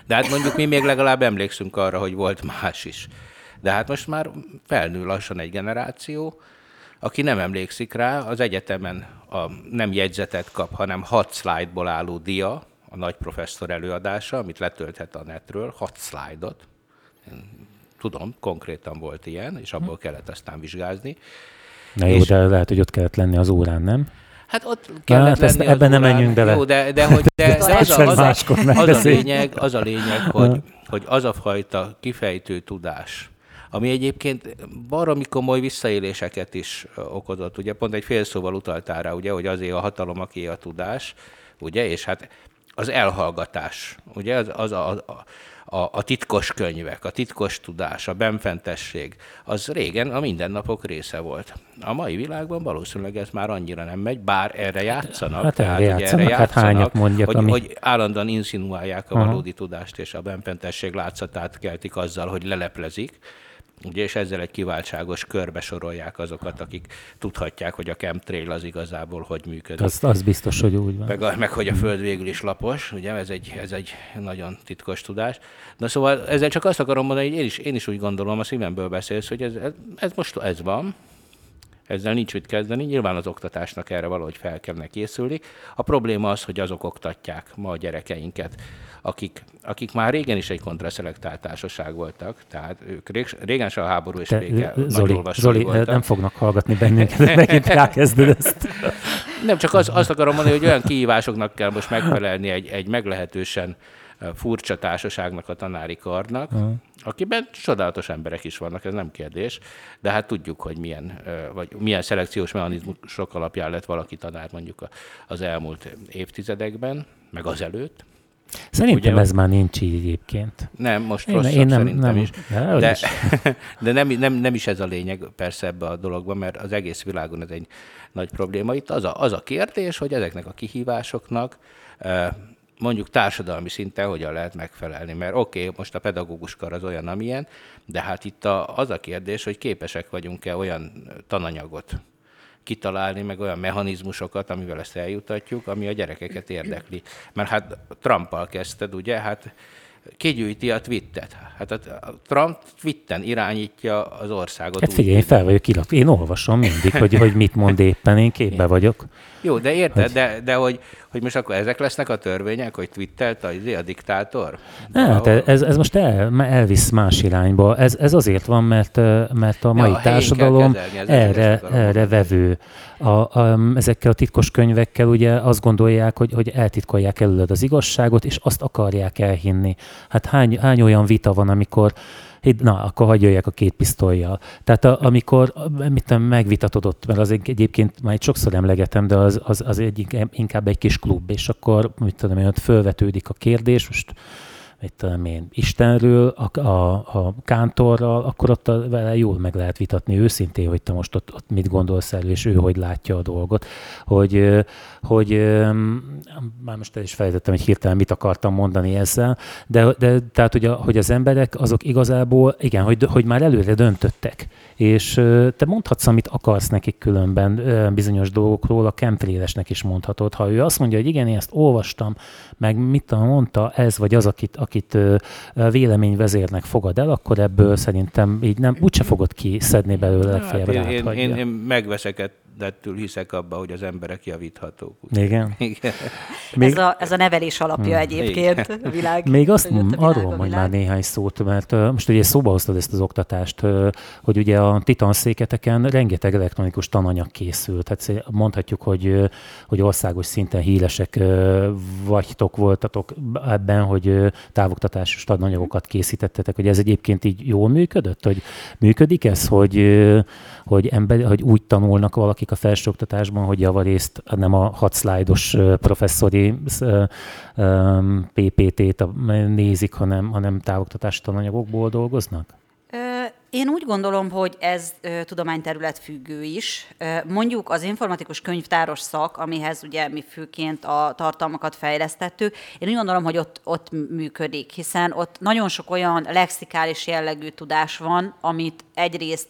De hát mondjuk mi még legalább emlékszünk arra, hogy volt más is. De hát most már felnő lassan egy generáció, aki nem emlékszik rá, az egyetemen a nem jegyzetet kap, hanem hat szlájdból álló dia, a nagy professzor előadása, amit letölthet a netről, hat szlájdot. Tudom, konkrétan volt ilyen, és abból kellett aztán vizsgázni. Na jó, és... de lehet, hogy ott kellett lenni az órán, nem? Hát ott kellett hát lenni ebben nem menjünk bele. Jó, de, de, hogy, de, de az, a, az, a, az, a lényeg, az a lényeg, hogy, hogy az a fajta kifejtő tudás, ami egyébként baromi komoly visszaéléseket is okozott. Ugye pont egy fél szóval utaltál rá, ugye, hogy azért a hatalom, aki a tudás, ugye, és hát az elhallgatás, ugye, az, az a, a, a, a titkos könyvek, a titkos tudás, a benfentesség, az régen a mindennapok része volt. A mai világban valószínűleg ez már annyira nem megy, bár erre játszanak. Hát tehát, erre játszanak, erre játszanak, hát hányat mondjak, hogy, ami... hogy állandóan insinuálják a valódi Aha. tudást, és a benfentesség látszatát keltik azzal, hogy leleplezik Ugye, és ezzel egy kiváltságos körbe sorolják azokat, akik tudhatják, hogy a chemtrail az igazából hogy működik. Az, az biztos, hogy úgy van. Meg, meg hogy a Föld végül is lapos, ugye, ez egy, ez egy nagyon titkos tudás. Na szóval ezzel csak azt akarom mondani, hogy én is, én is úgy gondolom, a szívemből beszélsz, hogy ez, ez, ez most ez van, ezzel nincs mit kezdeni, nyilván az oktatásnak erre valahogy fel kellene készülni. A probléma az, hogy azok oktatják ma a gyerekeinket, akik, akik már régen is egy kontraszelektált társaság voltak, tehát ők régen se a háború és vége Zoli, Zoli voltak. nem fognak hallgatni bennünket, megint rákezded ezt. Nem, csak az, azt akarom mondani, hogy olyan kihívásoknak kell most megfelelni egy, egy meglehetősen furcsa társaságnak, a tanári karnak, uh-huh. Akiben csodálatos emberek is vannak, ez nem kérdés, de hát tudjuk, hogy milyen, vagy milyen szelekciós mechanizmusok alapján lett valaki tanár mondjuk az elmúlt évtizedekben, meg az előtt. Szerintem Ugye, ez már nincs így egyébként. Nem, most én, rosszabb én nem, szerintem nem, is. De, de nem, nem, nem is ez a lényeg persze ebbe a dologban, mert az egész világon ez egy nagy probléma. Itt az a, az a kérdés, hogy ezeknek a kihívásoknak mondjuk társadalmi szinten hogyan lehet megfelelni. Mert oké, okay, most a pedagógus kar az olyan, amilyen, de hát itt a, az a kérdés, hogy képesek vagyunk-e olyan tananyagot kitalálni, meg olyan mechanizmusokat, amivel ezt eljutatjuk, ami a gyerekeket érdekli. Mert hát Trumpal kezdted, ugye, hát kigyűjti a twittet. Hát a Trump twitten irányítja az országot. Hát figyelj, én fel vagyok illat. Én olvasom mindig, hogy, hogy mit mond éppen, én képbe vagyok. Jó, de érted, hogy... de, de hogy, hogy most akkor ezek lesznek a törvények, hogy twittelt a, izé, a diktátor? Ne, hát ez, ez most el, elvisz más irányba. Ez, ez azért van, mert, mert a mai ja, társadalom kezelni, erre, erre vevő. A, a, ezekkel a titkos könyvekkel ugye azt gondolják, hogy, hogy eltitkolják előled az igazságot, és azt akarják elhinni. Hát hány, hány olyan vita van, amikor na, akkor hagyj jöjjek a két pisztolyjal. Tehát a, amikor mit megvitatodott, mert az egyébként már egy sokszor emlegetem, de az, az, az egyik, inkább egy kis klub, és akkor, mit tudom én, ott fölvetődik a kérdés, most mit tudom én, Istenről, a, a, a kántorral, akkor ott a, vele jól meg lehet vitatni őszintén, hogy te most ott, ott mit gondolsz el, és ő hogy látja a dolgot. Hogy, hogy már most el is fejtettem, hogy hirtelen mit akartam mondani ezzel, de, de tehát, hogy, a, hogy az emberek azok igazából, igen, hogy, hogy már előre döntöttek, és te mondhatsz, amit akarsz nekik különben bizonyos dolgokról, a Kemprélesnek is mondhatod. Ha ő azt mondja, hogy igen, én ezt olvastam, meg mit tudom, mondta ez vagy az, akit, akit véleményvezérnek fogad el, akkor ebből szerintem így nem, úgyse fogod kiszedni belőle legfeljebb hát én, én, én, én megveszeket ettől hiszek abba, hogy az emberek javíthatók. Igen. Igen. Még... Ez, a, ez a nevelés alapja hmm. egyébként Igen. a világ. Még azt világ, arról mondj már néhány szót, mert uh, most ugye szóba hoztad ezt az oktatást, uh, hogy ugye a titanszéketeken rengeteg elektronikus tananyag készült. Hát mondhatjuk, hogy, uh, hogy országos szinten híresek uh, vagytok, voltatok ebben, hogy uh, távoktatásos tananyagokat készítettetek, hogy ez egyébként így jól működött? Hogy működik ez, hogy, uh, hogy, ember, hogy úgy tanulnak valakik a felsőoktatásban, hogy javarészt nem a hat szlájdos professzori PPT-t nézik, hanem, hanem távoktatási tananyagokból dolgoznak? Én úgy gondolom, hogy ez tudományterület függő is. Mondjuk az informatikus könyvtáros szak, amihez ugye mi főként a tartalmakat fejlesztettük, én úgy gondolom, hogy ott, ott működik, hiszen ott nagyon sok olyan lexikális jellegű tudás van, amit egyrészt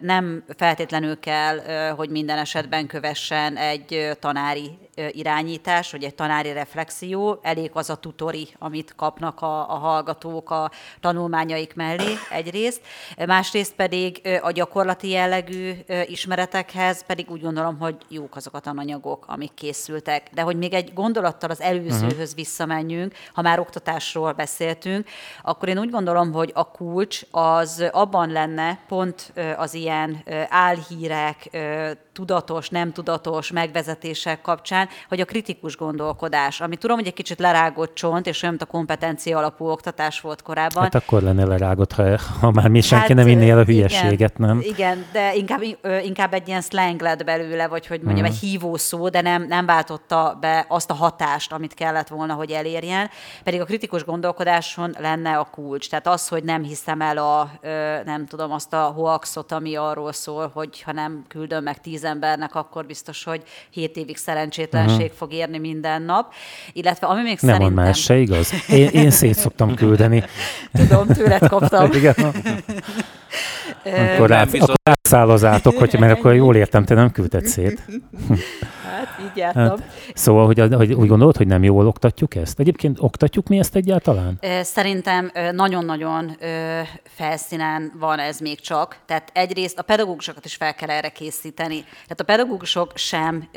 nem feltétlenül kell, hogy minden esetben kövessen egy tanári irányítás, vagy egy tanári reflexió, elég az a tutori, amit kapnak a, a hallgatók a tanulmányaik mellé egyrészt, másrészt pedig a gyakorlati jellegű ismeretekhez pedig úgy gondolom, hogy jók azok a tananyagok, amik készültek. De hogy még egy gondolattal az előzőhöz uh-huh. visszamenjünk, ha már oktatásról beszéltünk, akkor én úgy gondolom, hogy a kulcs az abban lenne pont az ilyen álhírek, tudatos, nem tudatos megvezetések kapcsán, hogy a kritikus gondolkodás, ami tudom, hogy egy kicsit lerágott csont, és olyan, mint a kompetencia alapú oktatás volt korábban. Hát akkor lenne lerágott, ha, ha már mi senki hát, nem inné el a hülyeséget, igen, nem? Igen, de inkább, inkább egy ilyen slang lett belőle, vagy hogy mondjam, hmm. egy hívó szó, de nem, nem váltotta be azt a hatást, amit kellett volna, hogy elérjen. Pedig a kritikus gondolkodáson lenne a kulcs. Tehát az, hogy nem hiszem el a, nem tudom, azt a hoaxot, ami arról szól, hogy ha nem küldöm meg tíz embernek, akkor biztos, hogy hét évig szerencsétlenség uh-huh. fog érni minden nap. Illetve ami még Nem szerintem... van más se igaz. Én, én szét szoktam küldeni. Tudom, tőled kaptam. Igen. Akkor, rá, akkor rászáll az átok, hogy, mert akkor jól értem, te nem küldted szét. Hát így jártam. Hát, szóval, hogy, hogy úgy gondolod, hogy nem jól oktatjuk ezt? Egyébként oktatjuk mi ezt egyáltalán? Szerintem nagyon-nagyon felszínen van ez még csak. Tehát egyrészt a pedagógusokat is fel kell erre készíteni. Tehát a pedagógusok sem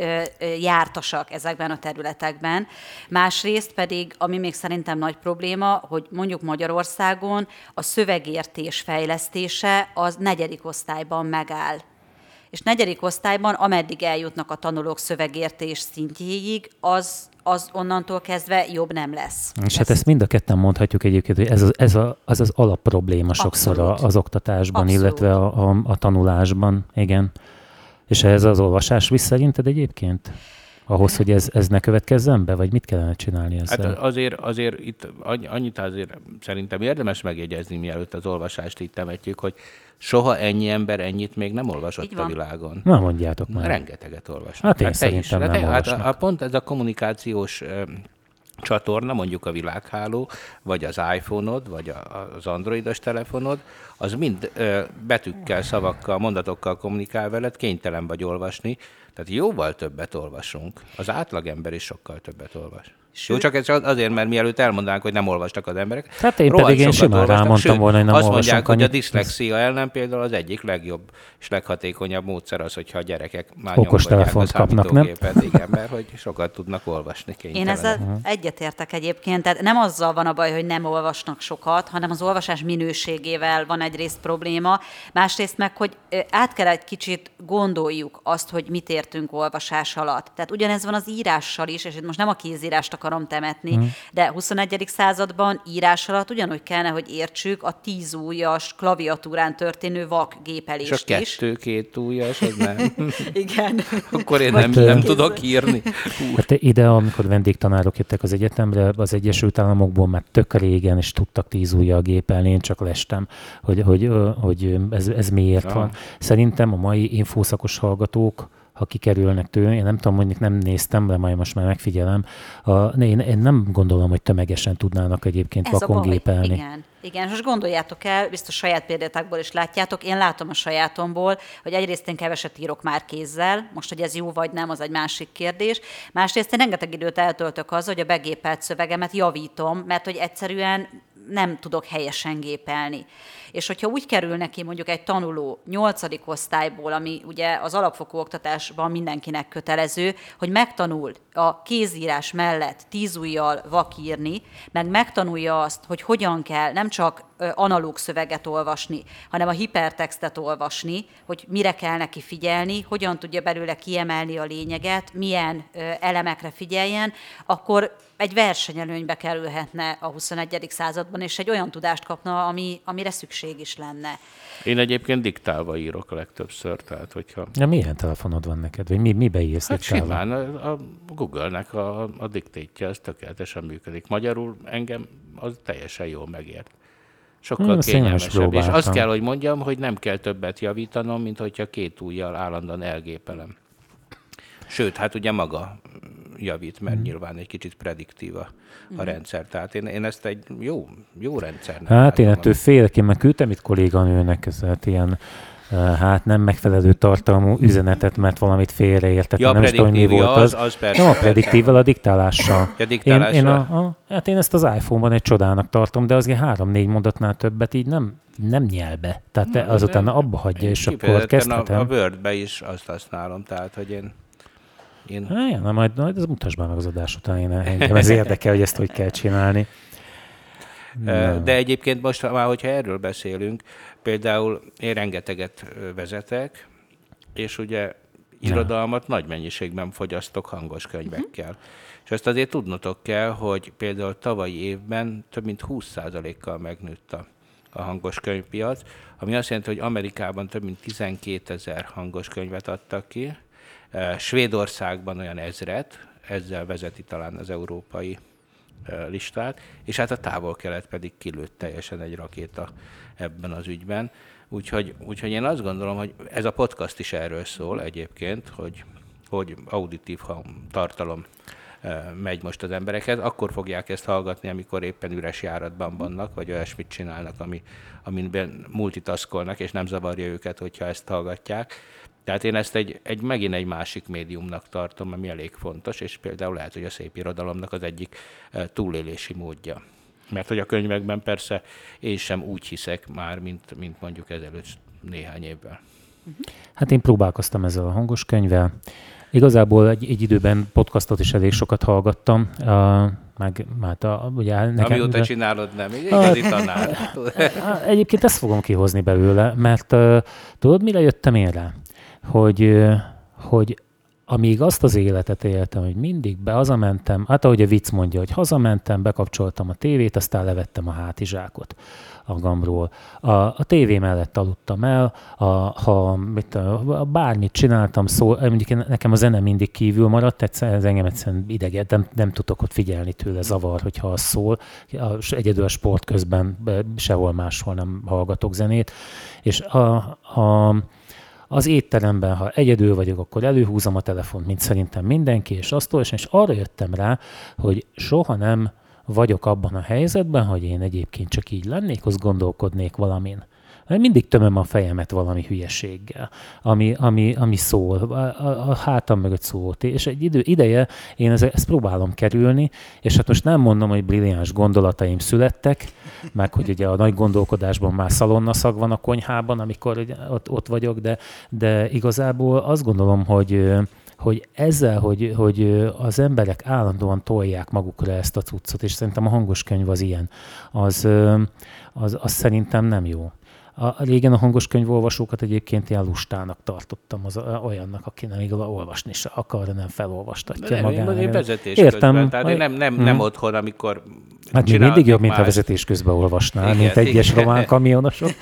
jártasak ezekben a területekben. Másrészt pedig, ami még szerintem nagy probléma, hogy mondjuk Magyarországon a szövegértés fejlesztése az negyedik osztályban megáll és negyedik osztályban, ameddig eljutnak a tanulók szövegértés szintjéig, az, az onnantól kezdve jobb nem lesz. És hát ezt mind a ketten mondhatjuk egyébként, hogy ez az, ez a, az, az alapprobléma sokszor Abszolút. az oktatásban, Abszolút. illetve a, a, a tanulásban, igen. És ez az olvasás vissza szerinted egyébként? Ahhoz, hogy ez, ez ne következzen be, vagy mit kellene csinálni ezzel? Hát azért, azért itt annyit azért szerintem érdemes megjegyezni, mielőtt az olvasást itt temetjük, hogy soha ennyi ember ennyit még nem olvasott a világon. Na mondjátok már. Rengeteget olvasott. Hát én hát szerintem nem hát, hát a, pont ez a kommunikációs csatorna, mondjuk a világháló, vagy az iPhone-od, vagy az androidos telefonod, az mind betűkkel, szavakkal, mondatokkal kommunikál veled, kénytelen vagy olvasni, tehát jóval többet olvasunk. Az átlagember is sokkal többet olvas. Sőt, Jó, csak ez azért, mert mielőtt elmondanánk, hogy nem olvastak az emberek. Hát én pedig én simán rámondtam volna, hogy nem Azt mondják, hogy a diszlexia ellen például az egyik legjobb és leghatékonyabb módszer az, hogyha a gyerekek már Okos telefont kapnak, nem? Igen, mert hogy sokat tudnak olvasni Én ezzel uh-huh. egyetértek egyébként, tehát nem azzal van a baj, hogy nem olvasnak sokat, hanem az olvasás minőségével van egyrészt probléma, másrészt meg, hogy át kell egy kicsit gondoljuk azt, hogy mit értünk olvasás alatt. Tehát ugyanez van az írással is, és itt most nem a kézírást akarom temetni. Mm. De 21. században írás alatt ugyanúgy kellene, hogy értsük a tíz ujjas klaviatúrán történő vak gépelést És a kettő, két ujjas, az nem. Igen. Akkor én nem, nem tudok írni. Hát ide, amikor vendégtanárok jöttek az egyetemre, az Egyesült Államokból már tök régen, és tudtak tíz ujjal gépelni, én csak lestem, hogy, hogy, hogy ez, ez miért ja. van. Szerintem a mai infószakos hallgatók, ha kikerülnek tőle, én nem tudom, mondjuk nem néztem, de majd most már megfigyelem, a, én, én nem gondolom, hogy tömegesen tudnának egyébként Ez vakon gépelni. Igen. Igen, most gondoljátok el, biztos saját példátakból is látjátok, én látom a sajátomból, hogy egyrészt én keveset írok már kézzel, most, hogy ez jó vagy nem, az egy másik kérdés. Másrészt én rengeteg időt eltöltök az, hogy a begépelt szövegemet javítom, mert hogy egyszerűen nem tudok helyesen gépelni. És hogyha úgy kerül neki mondjuk egy tanuló nyolcadik osztályból, ami ugye az alapfokú oktatásban mindenkinek kötelező, hogy megtanul a kézírás mellett tíz ujjal vakírni, meg megtanulja azt, hogy hogyan kell nem csak analóg szöveget olvasni, hanem a hipertextet olvasni, hogy mire kell neki figyelni, hogyan tudja belőle kiemelni a lényeget, milyen elemekre figyeljen, akkor egy versenyelőnybe kerülhetne a 21. században, és egy olyan tudást kapna, ami, amire szükség is lenne. Én egyébként diktálva írok a legtöbbször, tehát hogyha... Ja, milyen telefonod van neked? Vagy mi, mibe írsz hát simán, a, a Google-nek a, a diktétje, az tökéletesen működik. Magyarul engem az teljesen jól megért. Sokkal hmm, kényelmesebb. És azt kell, hogy mondjam, hogy nem kell többet javítanom, mint hogyha két ujjal állandóan elgépelem. Sőt, hát ugye maga javít, mert hmm. nyilván egy kicsit prediktív a, a hmm. rendszer. Tehát én, én ezt egy jó, jó rendszer. Hát én ettől félek, én meg küldtem itt kolléganőnek, ez hát ilyen hát nem megfelelő tartalmú üzenetet, mert valamit félreértett. Ja, nem is tudom, mi volt az. az, az persze, nem a prediktívvel, a diktálással. A diktálással. Én, én, a, a, hát én ezt az iPhone-ban egy csodának tartom, de azért három-négy mondatnál többet így nem, nem nyelbe. Tehát te azután abba hagyja, és akkor kezdhetem. A, a Word-be is azt használom, tehát hogy én én... Hát, na, majd, majd ez mutasd már meg az adás után, én engem ez érdekel, hogy ezt hogy kell csinálni. Nem. De egyébként most már, hogyha erről beszélünk, például én rengeteget vezetek, és ugye irodalmat Nem. nagy mennyiségben fogyasztok hangos könyvekkel. Uh-huh. És ezt azért tudnotok kell, hogy például tavalyi évben több mint 20%-kal megnőtt a, a hangos könyvpiac, ami azt jelenti, hogy Amerikában több mint 12 ezer hangos könyvet adtak ki, Svédországban olyan ezret, ezzel vezeti talán az európai listát, és hát a távol-kelet pedig kilőtt teljesen egy rakéta ebben az ügyben. Úgyhogy, úgyhogy én azt gondolom, hogy ez a podcast is erről szól egyébként, hogy, hogy auditív tartalom megy most az emberekhez, akkor fogják ezt hallgatni, amikor éppen üres járatban vannak, vagy olyasmit csinálnak, ami, amiben multitaskolnak, és nem zavarja őket, hogyha ezt hallgatják. Tehát én ezt egy, egy megint egy másik médiumnak tartom, ami elég fontos, és például lehet, hogy a szép irodalomnak az egyik eh, túlélési módja. Mert hogy a könyvekben persze én sem úgy hiszek már, mint, mint mondjuk ezelőtt néhány évvel. Hát én próbálkoztam ezzel a hangos könyvvel. Igazából egy, egy időben podcastot is elég sokat hallgattam, uh, meg hát a, ugye nekem... Amióta de, csinálod, nem? Igazi tanár. Egyébként ezt fogom kihozni belőle, mert uh, tudod, mire jöttem én rá? Hogy, hogy amíg azt az életet éltem, hogy mindig be hazamentem, hát ahogy a vicc mondja, hogy hazamentem, bekapcsoltam a tévét, aztán levettem a hátizsákot a gamról. A, a tévé mellett aludtam el, a, ha mit, a, bármit csináltam, szó, mondjuk nekem a zene mindig kívül maradt, egyszer, ez engem egyszerűen ideget, nem, nem tudok ott figyelni tőle, zavar, hogyha az szól. A, egyedül a sport közben sehol máshol nem hallgatok zenét. És a, a az étteremben, ha egyedül vagyok, akkor előhúzom a telefont, mint szerintem mindenki, és azt olvasom, és arra jöttem rá, hogy soha nem vagyok abban a helyzetben, hogy én egyébként csak így lennék, az gondolkodnék valamin. Mert mindig tömöm a fejemet valami hülyeséggel, ami, ami, ami szól, a, a, a hátam mögött szól. És egy idő, ideje én ezt, ezt próbálom kerülni, és hát most nem mondom, hogy brilliáns gondolataim születtek, meg hogy ugye a nagy gondolkodásban már szalonnaszag van a konyhában, amikor ugye ott, ott vagyok, de, de igazából azt gondolom, hogy hogy ezzel, hogy, hogy az emberek állandóan tolják magukra ezt a cuccot, és szerintem a hangos könyv az ilyen, az, az, az szerintem nem jó A, régen a hangos könyvolvasókat egyébként ilyen lustának tartottam, az olyannak, aki nem igaz, olvasni se akar, nem felolvastatja nem, magának. Én vezetés Értem. Közben, tehát én nem, nem, nem hmm. otthon, amikor Hát még mindig jobb, mint a vezetés közben olvasnál, igen, mint egyes igen. román kamionosok.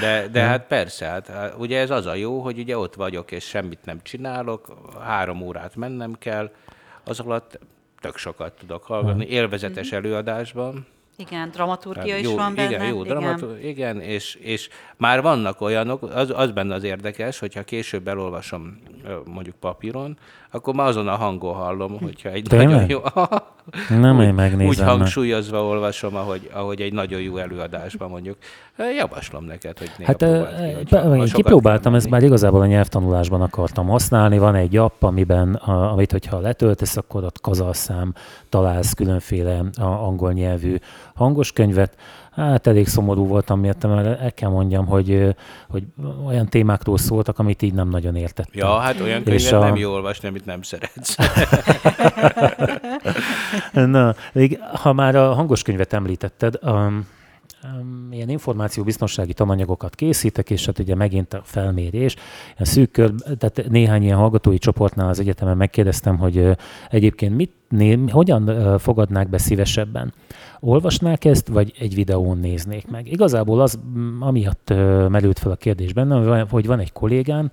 De, de hát persze, hát ugye ez az a jó, hogy ugye ott vagyok, és semmit nem csinálok, három órát mennem kell, az alatt tök sokat tudok hallgatni, élvezetes előadásban, igen, dramaturgia jó, is van benne. Igen, jó, dramatur- igen. igen és, és már vannak olyanok, az, az benne az érdekes, hogyha később elolvasom mondjuk papíron, akkor már azon a hangon hallom, hogyha egy Tényleg? nagyon jó... Nem, én megnézem. Úgy hangsúlyozva olvasom, ahogy, ahogy egy nagyon jó előadásban mondjuk. Javaslom neked, hogy Hát ki, hogy én kipróbáltam, ezt már igazából a nyelvtanulásban akartam használni. Van egy app, amiben, amit hogyha letöltesz, akkor ott kazalszám találsz különféle angol nyelvű hangos könyvet. Hát elég szomorú voltam miatt, mert el kell mondjam, hogy, hogy olyan témákról szóltak, amit így nem nagyon értettem. Ja, hát olyan könyvet a... nem jó olvasni, amit nem szeretsz. Na, még, ha már a hangos könyvet említetted, um, ilyen információbiztonsági tananyagokat készítek, és hát ugye megint a felmérés. A szűk kör, tehát néhány ilyen hallgatói csoportnál az egyetemen megkérdeztem, hogy egyébként mit, hogyan fogadnák be szívesebben olvasnák ezt, vagy egy videón néznék meg. Igazából az, amiatt merült fel a kérdés bennem, hogy van egy kollégám,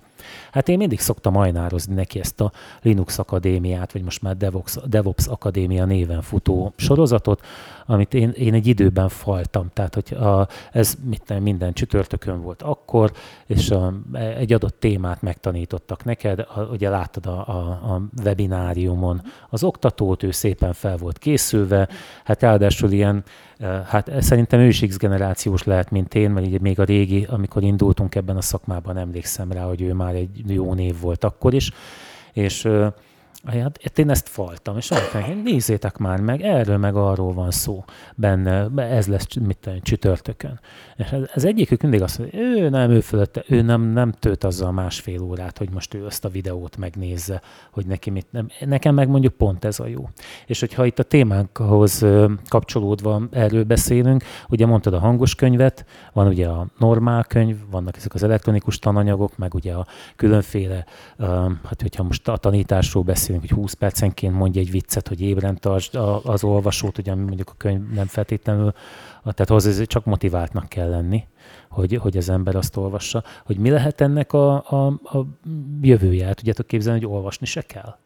hát én mindig szoktam ajnározni neki ezt a Linux Akadémiát, vagy most már DevOps, DevOps Akadémia néven futó sorozatot, amit én, én egy időben faltam. Tehát, hogy a, ez mit, minden csütörtökön volt akkor, és a, egy adott témát megtanítottak neked, a, ugye láttad a, a, a webináriumon az oktatót, ő szépen fel volt készülve, hát ráadásul ilyen, hát szerintem ő is X generációs lehet, mint én, mert így még a régi, amikor indultunk ebben a szakmában, emlékszem rá, hogy ő már egy jó név volt akkor is, és Hát én ezt faltam, és mondták, nézzétek már meg, erről meg arról van szó benne, ez lesz mit tudom, csütörtökön. És ez egyikük mindig azt mondja, ő nem, ő fölötte, ő nem, nem tölt azzal másfél órát, hogy most ő azt a videót megnézze, hogy neki mit nem. Nekem meg mondjuk pont ez a jó. És hogyha itt a témánkhoz kapcsolódva erről beszélünk, ugye mondtad a hangos könyvet, van ugye a normál könyv, vannak ezek az elektronikus tananyagok, meg ugye a különféle, hát hogyha most a tanításról beszélünk, hogy 20 percenként mondja egy viccet, hogy ébren tartsd az olvasót, ugye mondjuk a könyv nem feltétlenül, tehát hozzá csak motiváltnak kell lenni, hogy, hogy az ember azt olvassa. Hogy mi lehet ennek a, a, a jövője? El tudjátok képzelni, hogy olvasni se kell?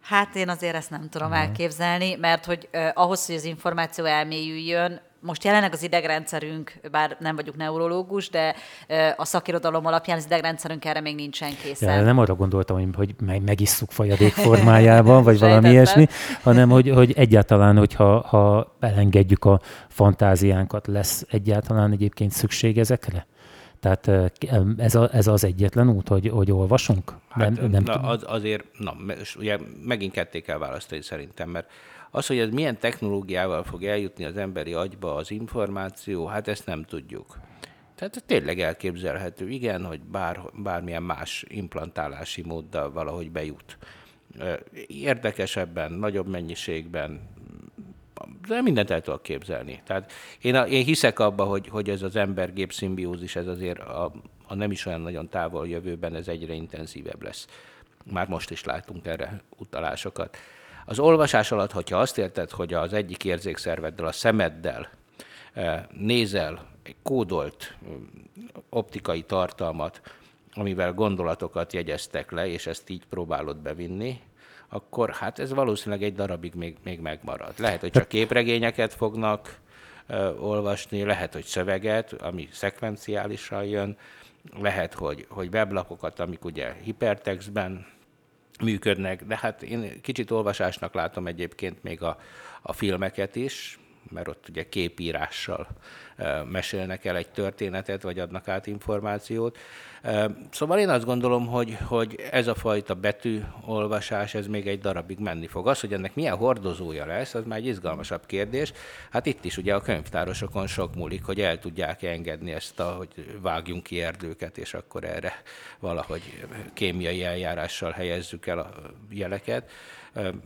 Hát én azért ezt nem tudom elképzelni, mert hogy eh, ahhoz, hogy az információ elmélyüljön, most jelenleg az idegrendszerünk, bár nem vagyok neurológus, de a szakirodalom alapján az idegrendszerünk erre még nincsen készen. Ja, nem arra gondoltam, hogy megisszuk folyadék formájában, vagy valami ilyesmi, hanem hogy, hogy egyáltalán, hogyha ha elengedjük a fantáziánkat, lesz egyáltalán egyébként szükség ezekre? Tehát ez, a, ez az egyetlen út, hogy, hogy olvasunk? Hát, nem, nem na, az, azért, na, ugye megint ketté kell választani szerintem, mert az, hogy ez milyen technológiával fog eljutni az emberi agyba az információ, hát ezt nem tudjuk. Tehát tényleg elképzelhető, igen, hogy bár, bármilyen más implantálási móddal valahogy bejut. Érdekesebben, nagyobb mennyiségben, de mindent el tudok képzelni. Tehát én, a, én hiszek abba, hogy, hogy ez az ember-gép szimbiózis, ez azért a, a nem is olyan nagyon távol jövőben, ez egyre intenzívebb lesz. Már most is látunk erre utalásokat. Az olvasás alatt, hogyha azt érted, hogy az egyik érzékszerveddel, a szemeddel eh, nézel egy kódolt mm, optikai tartalmat, amivel gondolatokat jegyeztek le, és ezt így próbálod bevinni, akkor hát ez valószínűleg egy darabig még, még megmarad. Lehet, hogy csak képregényeket fognak uh, olvasni, lehet, hogy szöveget, ami szekvenciálisan jön, lehet, hogy, hogy weblapokat, amik ugye hipertextben működnek, de hát én kicsit olvasásnak látom egyébként még a, a filmeket is, mert ott ugye képírással mesélnek el egy történetet, vagy adnak át információt. Szóval én azt gondolom, hogy, hogy ez a fajta betűolvasás, ez még egy darabig menni fog. Az, hogy ennek milyen hordozója lesz, az már egy izgalmasabb kérdés. Hát itt is ugye a könyvtárosokon sok múlik, hogy el tudják engedni ezt, a, hogy vágjunk ki erdőket, és akkor erre valahogy kémiai eljárással helyezzük el a jeleket.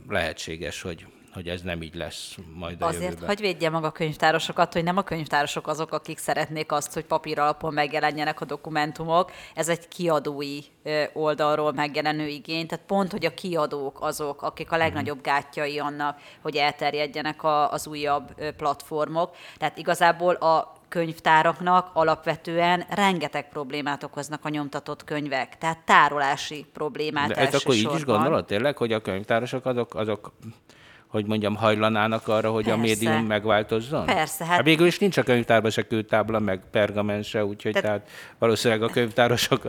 Lehetséges, hogy hogy ez nem így lesz majd a Azért, jövőben. hogy védje maga a könyvtárosokat, hogy nem a könyvtárosok azok, akik szeretnék azt, hogy papír alapon megjelenjenek a dokumentumok. Ez egy kiadói oldalról megjelenő igény, tehát pont, hogy a kiadók azok, akik a legnagyobb gátjai annak, hogy elterjedjenek a, az újabb platformok. Tehát igazából a könyvtáraknak alapvetően rengeteg problémát okoznak a nyomtatott könyvek, tehát tárolási problémát De ez akkor így is gondolod tényleg, hogy a könyvtárosok azok, azok hogy mondjam, hajlanának arra, hogy Persze. a médium megváltozzon? Persze. Hát... hát végül is nincs a könyvtárban se kőtábla, meg pergamen se, úgyhogy tehát, tehát valószínűleg a könyvtárosok...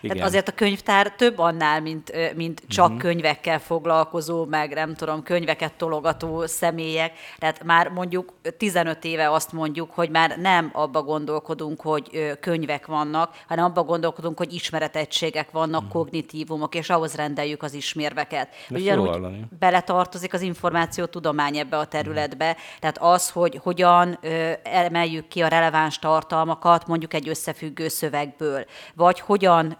igen. Tehát azért a könyvtár több annál, mint, mint csak uh-huh. könyvekkel foglalkozó, meg nem tudom, könyveket tologató személyek. Tehát már mondjuk 15 éve azt mondjuk, hogy már nem abba gondolkodunk, hogy könyvek vannak, hanem abba gondolkodunk, hogy ismeretegységek vannak, uh-huh. kognitívumok, és ahhoz rendeljük az ismérveket. Ugyanúgy beletartozik az információ tudomány ebbe a területbe. Tehát az, hogy hogyan emeljük ki a releváns tartalmakat mondjuk egy összefüggő szövegből, vagy hogyan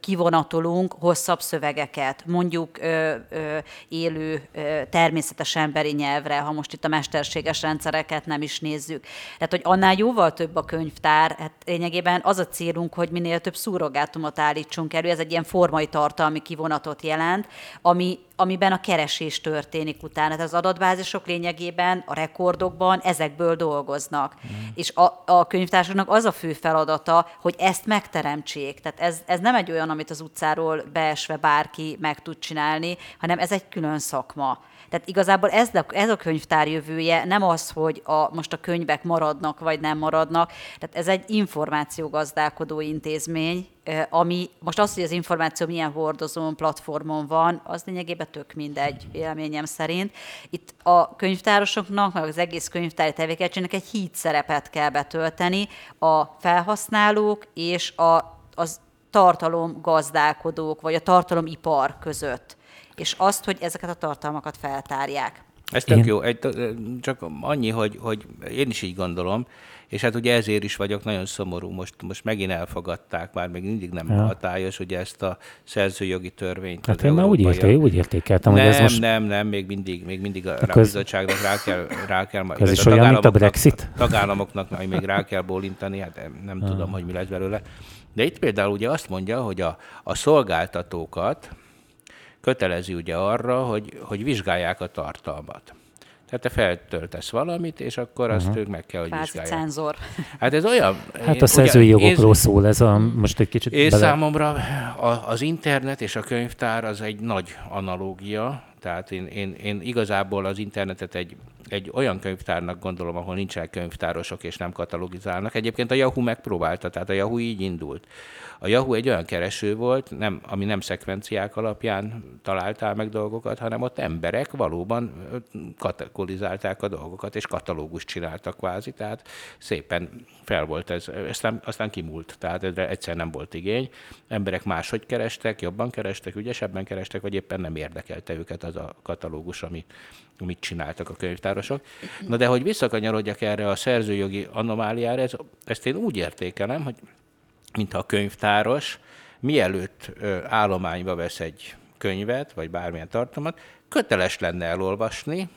kivonatolunk hosszabb szövegeket, mondjuk élő, természetes emberi nyelvre, ha most itt a mesterséges rendszereket nem is nézzük. Tehát, hogy annál jóval több a könyvtár, hát lényegében az a célunk, hogy minél több szúrogátumot állítsunk elő, ez egy ilyen formai tartalmi kivonatot jelent, ami amiben a keresés történik utána. Tehát az adatbázisok lényegében a rekordokban ezekből dolgoznak. Mm. És a, a könyvtársaknak az a fő feladata, hogy ezt megteremtsék. Tehát ez, ez nem egy olyan, amit az utcáról beesve bárki meg tud csinálni, hanem ez egy külön szakma. Tehát igazából ez a, ez a könyvtár jövője nem az, hogy a, most a könyvek maradnak, vagy nem maradnak. Tehát ez egy információgazdálkodó intézmény, ami most az, hogy az információ milyen hordozón, platformon van, az lényegében tök mindegy, véleményem szerint. Itt a könyvtárosoknak, meg az egész könyvtári tevékenységnek egy híd szerepet kell betölteni a felhasználók és a, az tartalomgazdálkodók, vagy a tartalomipar között és azt, hogy ezeket a tartalmakat feltárják. Ez tök jó, egy, csak annyi, hogy, hogy én is így gondolom, és hát ugye ezért is vagyok nagyon szomorú, most, most megint elfogadták, már még mindig nem ja. hatályos, ugye ezt a szerzőjogi törvényt. Hát én már úgy, érté, úgy értékeltem, nem, hogy ez most... Nem, nem, még mindig, még mindig a köz... bizottságnak rá kell, rá kell ez is olyan, mint a Brexit? Tagállamoknak majd még rá kell bólintani, hát nem ja. tudom, hogy mi lesz belőle. De itt például ugye azt mondja, hogy a, a szolgáltatókat, kötelezi ugye arra, hogy, hogy vizsgálják a tartalmat. Tehát te feltöltesz valamit, és akkor azt uh-huh. ők meg kell, hogy Kvázi vizsgálják. cenzor. Hát ez olyan... Hát a szerzői jogokról szól ez a, most egy kicsit És bele... számomra a, az internet és a könyvtár az egy nagy analógia, tehát én, én, én igazából az internetet egy, egy olyan könyvtárnak gondolom, ahol nincsenek könyvtárosok és nem katalogizálnak. Egyébként a Yahoo megpróbálta, tehát a Yahoo így indult. A Yahoo egy olyan kereső volt, nem, ami nem szekvenciák alapján találtál meg dolgokat, hanem ott emberek valóban kategorizálták a dolgokat, és katalógust csináltak kvázi, tehát szépen fel volt ez, aztán, aztán kimúlt, tehát ezre egyszer nem volt igény. Emberek máshogy kerestek, jobban kerestek, ügyesebben kerestek, vagy éppen nem érdekelte őket az a katalógus, ami, amit csináltak a könyvtárosok. Na de hogy visszakanyarodjak erre a szerzőjogi anomáliára, ez, ezt én úgy értékelem, hogy mintha a könyvtáros mielőtt állományba vesz egy könyvet, vagy bármilyen tartalmat, köteles lenne elolvasni,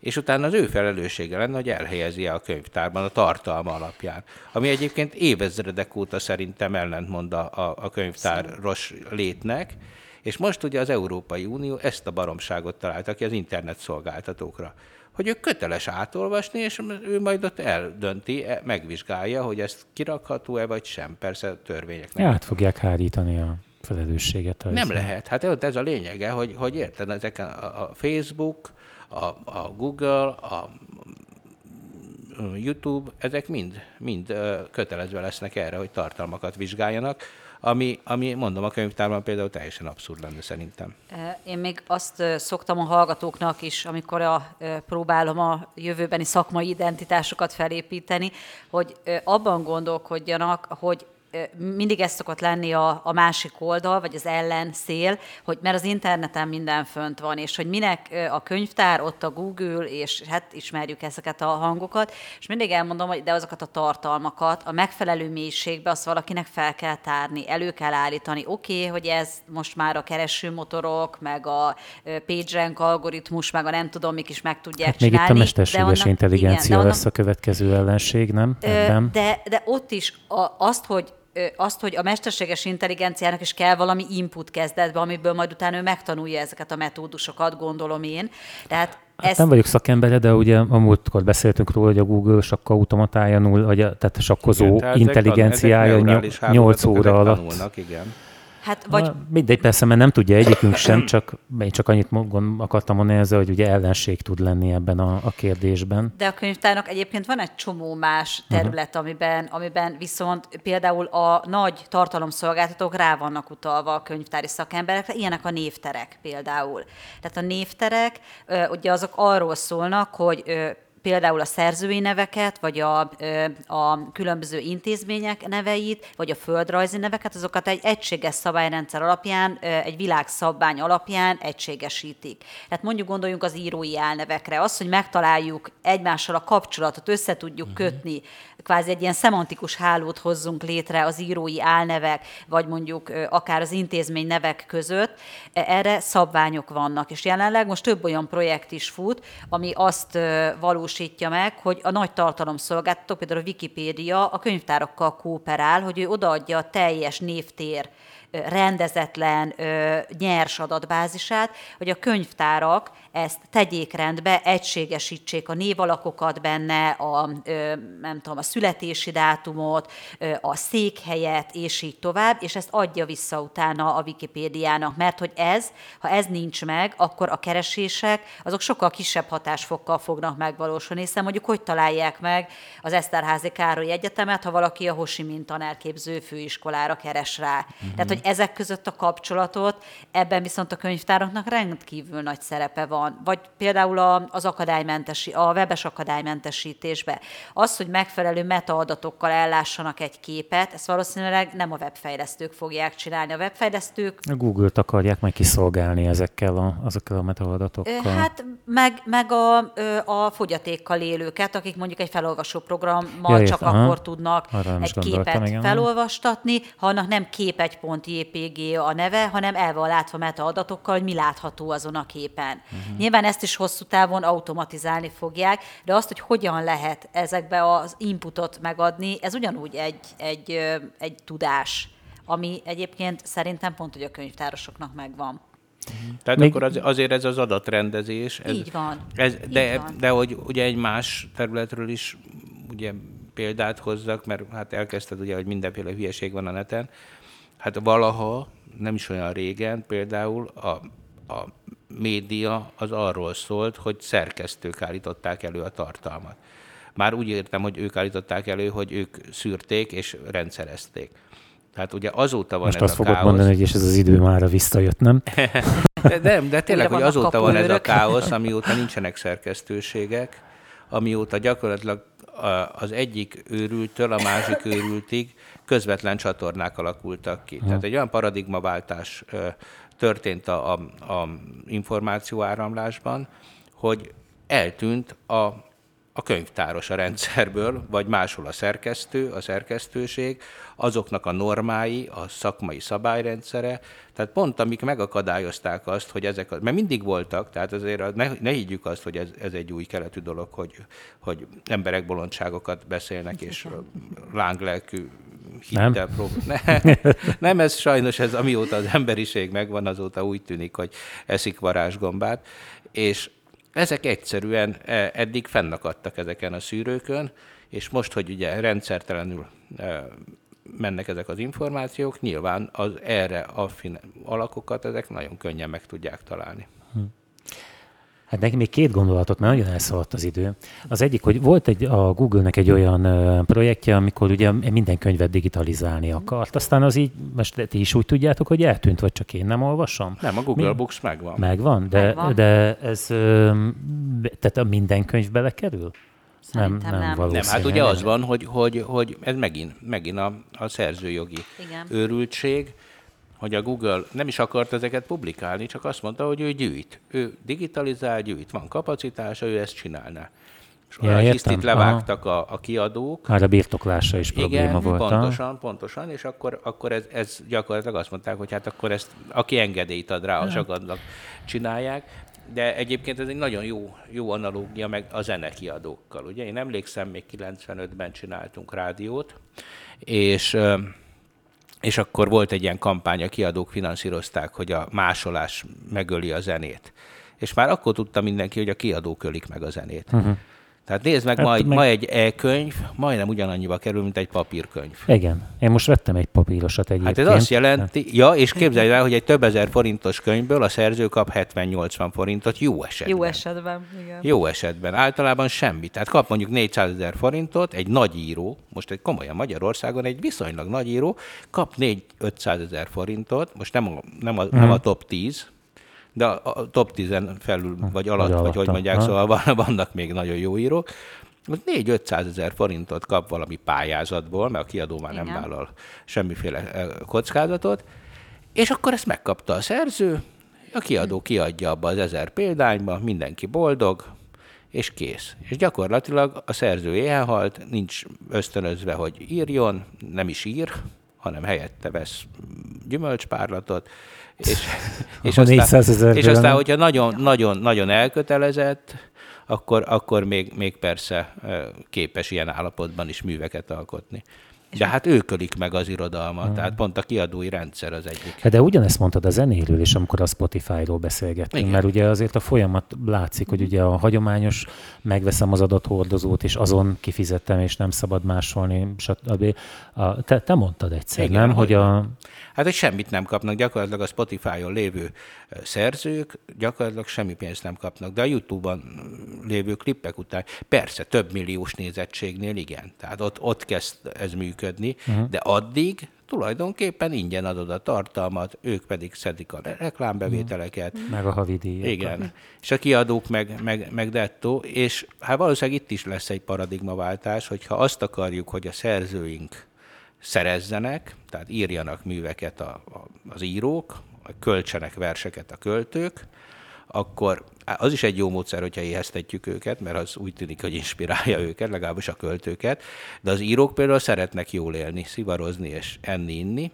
és utána az ő felelőssége lenne, hogy elhelyezi a könyvtárban a tartalma alapján. Ami egyébként évezredek óta szerintem ellentmond a, a könyvtáros létnek, és most ugye az Európai Unió ezt a baromságot találta ki az internet szolgáltatókra hogy ő köteles átolvasni, és ő majd ott eldönti, e, megvizsgálja, hogy ez kirakható-e vagy sem. Persze törvények nem. Át fogják hárítani a felelősséget. Nem lehet. Hát ez a lényege, hogy, hogy érted, ezeken a, a Facebook, a, a Google, a YouTube, ezek mind, mind kötelezve lesznek erre, hogy tartalmakat vizsgáljanak ami, ami mondom, a könyvtárban például teljesen abszurd lenne szerintem. Én még azt szoktam a hallgatóknak is, amikor a, próbálom a jövőbeni szakmai identitásokat felépíteni, hogy abban gondolkodjanak, hogy mindig ez szokott lenni a, a másik oldal, vagy az ellenszél, hogy mert az interneten minden fönt van, és hogy minek a könyvtár, ott a Google, és hát ismerjük ezeket a hangokat, és mindig elmondom, hogy de azokat a tartalmakat a megfelelő mélységbe azt valakinek fel kell tárni, elő kell állítani. Oké, okay, hogy ez most már a keresőmotorok, meg a PageRank algoritmus, meg a nem tudom, mik is meg tudják hát csinálni. Még itt a mesterséges annak, intelligencia igen, lesz annak, a következő ellenség, nem? Ebben. De, de ott is a, azt, hogy azt, hogy a mesterséges intelligenciának is kell valami input kezdetbe, amiből majd utána ő megtanulja ezeket a metódusokat, gondolom én. Tehát Hát ezt... Nem vagyok szakembere, de ugye a múltkor beszéltünk róla, hogy a Google sakka automatája null, vagy a, tehát a sakkozó igen, tehát intelligenciája 8 óra alatt. Tanulnak, igen. Hát vagy... Na, mindegy, persze, mert nem tudja egyikünk sem, csak én csak annyit akartam mondani ezzel, hogy ugye ellenség tud lenni ebben a, a kérdésben. De a könyvtárnak egyébként van egy csomó más terület, uh-huh. amiben, amiben viszont például a nagy tartalomszolgáltatók rá vannak utalva a könyvtári szakemberekre, ilyenek a névterek például. Tehát a névterek, ugye azok arról szólnak, hogy például a szerzői neveket, vagy a, a különböző intézmények neveit, vagy a földrajzi neveket, azokat egy egységes szabályrendszer alapján, egy világszabvány alapján egységesítik. Tehát mondjuk gondoljunk az írói elnevekre. Az, hogy megtaláljuk egymással a kapcsolatot, össze tudjuk uh-huh. kötni, kvázi egy ilyen szemantikus hálót hozzunk létre az írói álnevek, vagy mondjuk akár az intézmény nevek között, e, erre szabványok vannak. És jelenleg most több olyan projekt is fut, ami azt valósítja meg, hogy a nagy tartalomszolgáltatók, például a Wikipédia a könyvtárakkal kooperál, hogy ő odaadja a teljes névtér rendezetlen, nyers adatbázisát, hogy a könyvtárak ezt tegyék rendbe, egységesítsék a névalakokat benne, a, nem tudom, a születési dátumot, a székhelyet, és így tovább, és ezt adja vissza utána a Wikipédiának, mert hogy ez, ha ez nincs meg, akkor a keresések azok sokkal kisebb hatásfokkal fognak megvalósulni, hiszen mondjuk hogy találják meg az Eszterházi Károly Egyetemet, ha valaki a Hosi Mint tanárképző főiskolára keres rá. Uh-huh. Tehát, hogy ezek között a kapcsolatot, ebben viszont a könyvtáraknak rendkívül nagy szerepe van. Vagy például az akadálymentesi, a webes akadálymentesítésbe. Az, hogy megfelelő metaadatokkal ellássanak egy képet, ezt valószínűleg nem a webfejlesztők fogják csinálni. A webfejlesztők... A Google-t akarják majd kiszolgálni ezekkel a, azokkal a metaadatokkal. Hát meg, meg a, a fogyatékkal élőket, akik mondjuk egy felolvasó programmal ja, csak aha. akkor tudnak Arra egy képet igen. felolvastatni, ha annak nem kép egy pont JPG a neve, hanem el van látva metaadatokkal, hogy mi látható azon a képen. Uh-huh. Nyilván ezt is hosszú távon automatizálni fogják, de azt, hogy hogyan lehet ezekbe az inputot megadni, ez ugyanúgy egy, egy, egy tudás, ami egyébként szerintem pont, hogy a könyvtárosoknak megvan. Uh-huh. Tehát Még... akkor az, azért ez az adatrendezés. Ez, így van. Ez, de, így van. de hogy ugye egy más területről is ugye példát hozzak, mert hát elkezdted ugye, hogy mindenféle hülyeség van a neten, Hát valaha, nem is olyan régen, például a, a média az arról szólt, hogy szerkesztők állították elő a tartalmat. Már úgy értem, hogy ők állították elő, hogy ők szűrték és rendszerezték. Tehát ugye azóta van Most ez azt a fogod káosz. mondani, hogy és ez az idő már visszajött, nem? de, nem, de tényleg, hogy azóta van ez a káosz, amióta nincsenek szerkesztőségek, amióta gyakorlatilag az egyik őrültől a másik őrültig közvetlen csatornák alakultak ki. Tehát egy olyan paradigmaváltás történt a, a, a információáramlásban, hogy eltűnt a a könyvtáros a rendszerből, vagy máshol a szerkesztő, a szerkesztőség, azoknak a normái, a szakmai szabályrendszere, tehát pont amik megakadályozták azt, hogy ezek, mert mindig voltak, tehát azért ne, ne higgyük azt, hogy ez, ez egy új keletű dolog, hogy, hogy emberek bolondságokat beszélnek, és lánglelkű hittel próbál. Ne, nem, ez sajnos, ez amióta az emberiség megvan, azóta úgy tűnik, hogy eszik varázsgombát, és ezek egyszerűen e, eddig fennakadtak ezeken a szűrőkön, és most, hogy ugye rendszertelenül e, mennek ezek az információk, nyilván az erre affin alakokat ezek nagyon könnyen meg tudják találni. Hm. Hát neki még két gondolatot, mert nagyon elszaladt az idő. Az egyik, hogy volt egy, a Google-nek egy olyan projektje, amikor ugye minden könyvet digitalizálni akart. Aztán az így, most ti is úgy tudjátok, hogy eltűnt, vagy csak én nem olvasom? Nem, a Google Mi? Books megvan. Megvan, de, megvan. de ez, tehát a minden könyv belekerül? Szerintem nem, nem, nem. Nem, hát ugye az van, hogy, hogy, hogy ez megint, megint a, a szerzőjogi Igen. őrültség, hogy a Google nem is akart ezeket publikálni, csak azt mondta, hogy ő gyűjt. Ő digitalizál, gyűjt, van kapacitása, ő ezt csinálná. És Ja, olyan hisztit levágtak a, a kiadók, Már a birtoklása is probléma igen, volt. ha? pontosan, pontosan, és akkor, akkor ez, ez gyakorlatilag azt mondták, hogy hát akkor ezt, aki engedélyt ad rá, az akadnak csinálják. De egyébként ez egy nagyon jó, jó analógia meg a zenekiadókkal. Ugye én emlékszem, még 95-ben csináltunk rádiót, és és akkor volt egy ilyen kampány, a kiadók finanszírozták, hogy a másolás megöli a zenét. És már akkor tudta mindenki, hogy a kiadók ölik meg a zenét. Uh-huh. Tehát nézd meg, Hát ma, egy, meg- ma egy e-könyv majdnem ugyanannyiba kerül, mint egy papírkönyv. Igen. Én most vettem egy papírosat egyébként. Hát ez azt jelenti, ja, és képzelj el, hogy egy több ezer forintos könyvből a szerző kap 70-80 forintot jó esetben. Jó esetben, igen. Jó esetben. Általában semmi. Tehát kap mondjuk 400 ezer forintot, egy nagy író, most egy komolyan Magyarországon egy viszonylag nagy író, kap 4-500 ezer forintot, most nem a, nem a, nem a top 10, de a, a top 10-en felül, vagy alatt, vagy, alatta. hogy mondják, Ha. szóval van, vannak még nagyon jó írók. Ott 4-500 ezer forintot kap valami pályázatból, mert a kiadó már nem Igen. vállal semmiféle kockázatot, és akkor ezt megkapta a szerző, a kiadó kiadja abba az ezer példányba, mindenki boldog, és kész. És gyakorlatilag a szerző éhehalt, nincs ösztönözve, hogy írjon, nem is ír, hanem helyette vesz gyümölcspárlatot, és, és, aztán, 400 ezerből és aztán, hogyha nagyon, nagyon, nagyon elkötelezett, akkor, akkor még, még persze képes ilyen állapotban is műveket alkotni. De hát ők ölik meg az irodalmat, tehát pont a kiadói rendszer az egyik. Hát de ugyanezt mondtad a zenéről is, amikor a Spotify-ról beszélgettünk, Igen. mert ugye azért a folyamat látszik, hogy ugye a hagyományos, megveszem az adathordozót, és azon kifizettem, és nem szabad másolni, stb. A, te, te mondtad egyszer, Igen, nem? Hogy a, Hát, hogy semmit nem kapnak, gyakorlatilag a Spotify-on lévő szerzők gyakorlatilag semmi pénzt nem kapnak, de a YouTube-on lévő klippek után persze több milliós nézettségnél igen, tehát ott, ott kezd ez működni, uh-huh. de addig tulajdonképpen ingyen adod a tartalmat, ők pedig szedik a re- reklámbevételeket, uh-huh. meg a havidíjat. igen. És a kiadók meg, meg, meg dettó, és hát valószínűleg itt is lesz egy paradigmaváltás, hogyha azt akarjuk, hogy a szerzőink szerezzenek, tehát írjanak műveket a, a, az írók, költsenek verseket a költők, akkor az is egy jó módszer, hogyha éheztetjük őket, mert az úgy tűnik, hogy inspirálja őket, legalábbis a költőket, de az írók például szeretnek jól élni, szivarozni és enni, inni.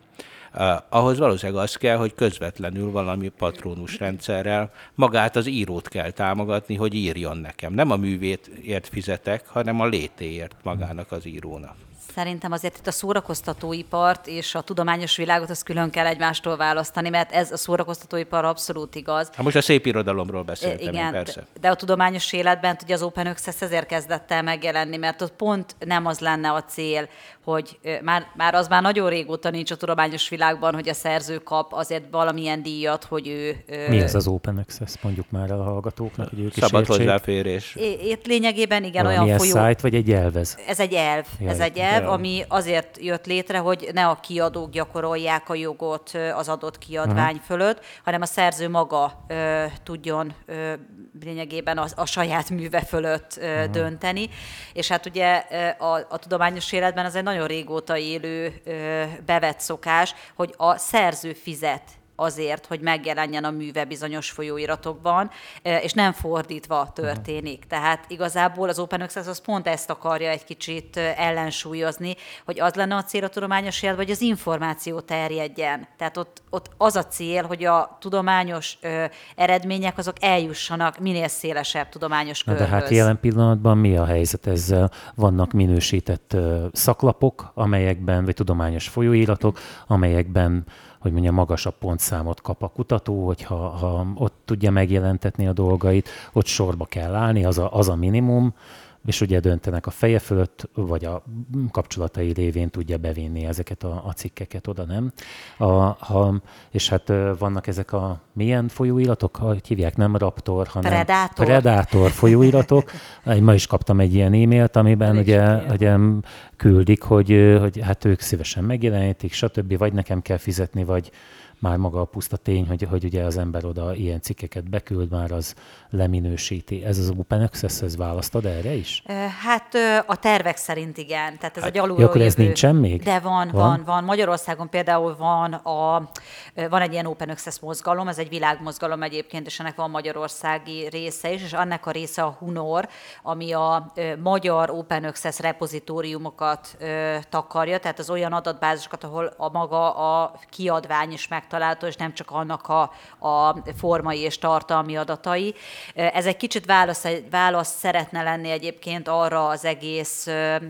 Ahhoz valószínűleg az kell, hogy közvetlenül valami patronus rendszerrel magát az írót kell támogatni, hogy írjon nekem. Nem a művét ért fizetek, hanem a létéért magának az írónak. Szerintem azért itt a szórakoztatóipart és a tudományos világot azt külön kell egymástól választani, mert ez a szórakoztatóipar abszolút igaz. Hát most a szép irodalomról beszéltem én, Igen, persze. de- de a tudományos életben ugye az Open Access ezért kezdett el megjelenni, mert ott pont nem az lenne a cél, hogy már, már az már nagyon régóta nincs a tudományos világban, hogy a szerző kap azért valamilyen díjat, hogy ő... Mi az az Open Access? Mondjuk már el a hallgatóknak, hogy ők is Szabad értsék. hozzáférés. É- Itt lényegében igen, Valamilyen olyan folyó... szájt, vagy egy elvez? Ez egy elv, Ja, ez egy elv, elv. ami azért jött létre, hogy ne a kiadók gyakorolják a jogot az adott kiadvány uh-huh. fölött, hanem a szerző maga ö, tudjon ö, lényegében a, a saját műve fölött ö, uh-huh. dönteni. És hát ugye a, a tudományos életben az egy nagyon régóta élő bevett szokás, hogy a szerző fizet azért, hogy megjelenjen a műve bizonyos folyóiratokban, eh, és nem fordítva történik. Tehát igazából az Open Access az pont ezt akarja egy kicsit eh, ellensúlyozni, hogy az lenne a cél a tudományos életben, hogy az információ terjedjen. Tehát ott, ott az a cél, hogy a tudományos ö, eredmények azok eljussanak minél szélesebb tudományos Na körhöz. de hát jelen pillanatban mi a helyzet ezzel? Vannak minősített ö, szaklapok, amelyekben, vagy tudományos folyóiratok, amelyekben hogy mondjam, magasabb pontszámot kap a kutató, hogyha ha ott tudja megjelentetni a dolgait, ott sorba kell állni, az a, az a minimum, és ugye döntenek a feje fölött, vagy a kapcsolatai révén tudja bevinni ezeket a, a cikkeket oda, nem? A, ha, és hát vannak ezek a milyen folyóiratok, hogy hívják, nem Raptor, hanem Predator. Predator folyóiratok. Én ma is kaptam egy ilyen e-mailt, amiben Elég ugye, ugye küldik, hogy, hogy hát ők szívesen megjelenítik, stb. Vagy nekem kell fizetni, vagy, már maga a puszta tény, hogy, hogy ugye az ember oda ilyen cikkeket beküld, már az leminősíti. Ez az Open Access, ez választod erre is? Hát a tervek szerint igen. Tehát ez hát, a gyalulról ja, akkor ez jövő. nincsen még? De van, van, van, van. Magyarországon például van, a, van egy ilyen Open Access mozgalom, ez egy világmozgalom egyébként, és ennek van magyarországi része is, és annak a része a Hunor, ami a magyar Open Access repozitóriumokat takarja, tehát az olyan adatbázisokat, ahol a maga a kiadvány is megtalálható, és nem csak annak a, a formai és tartalmi adatai. Ez egy kicsit válasz, válasz szeretne lenni egyébként arra az egész,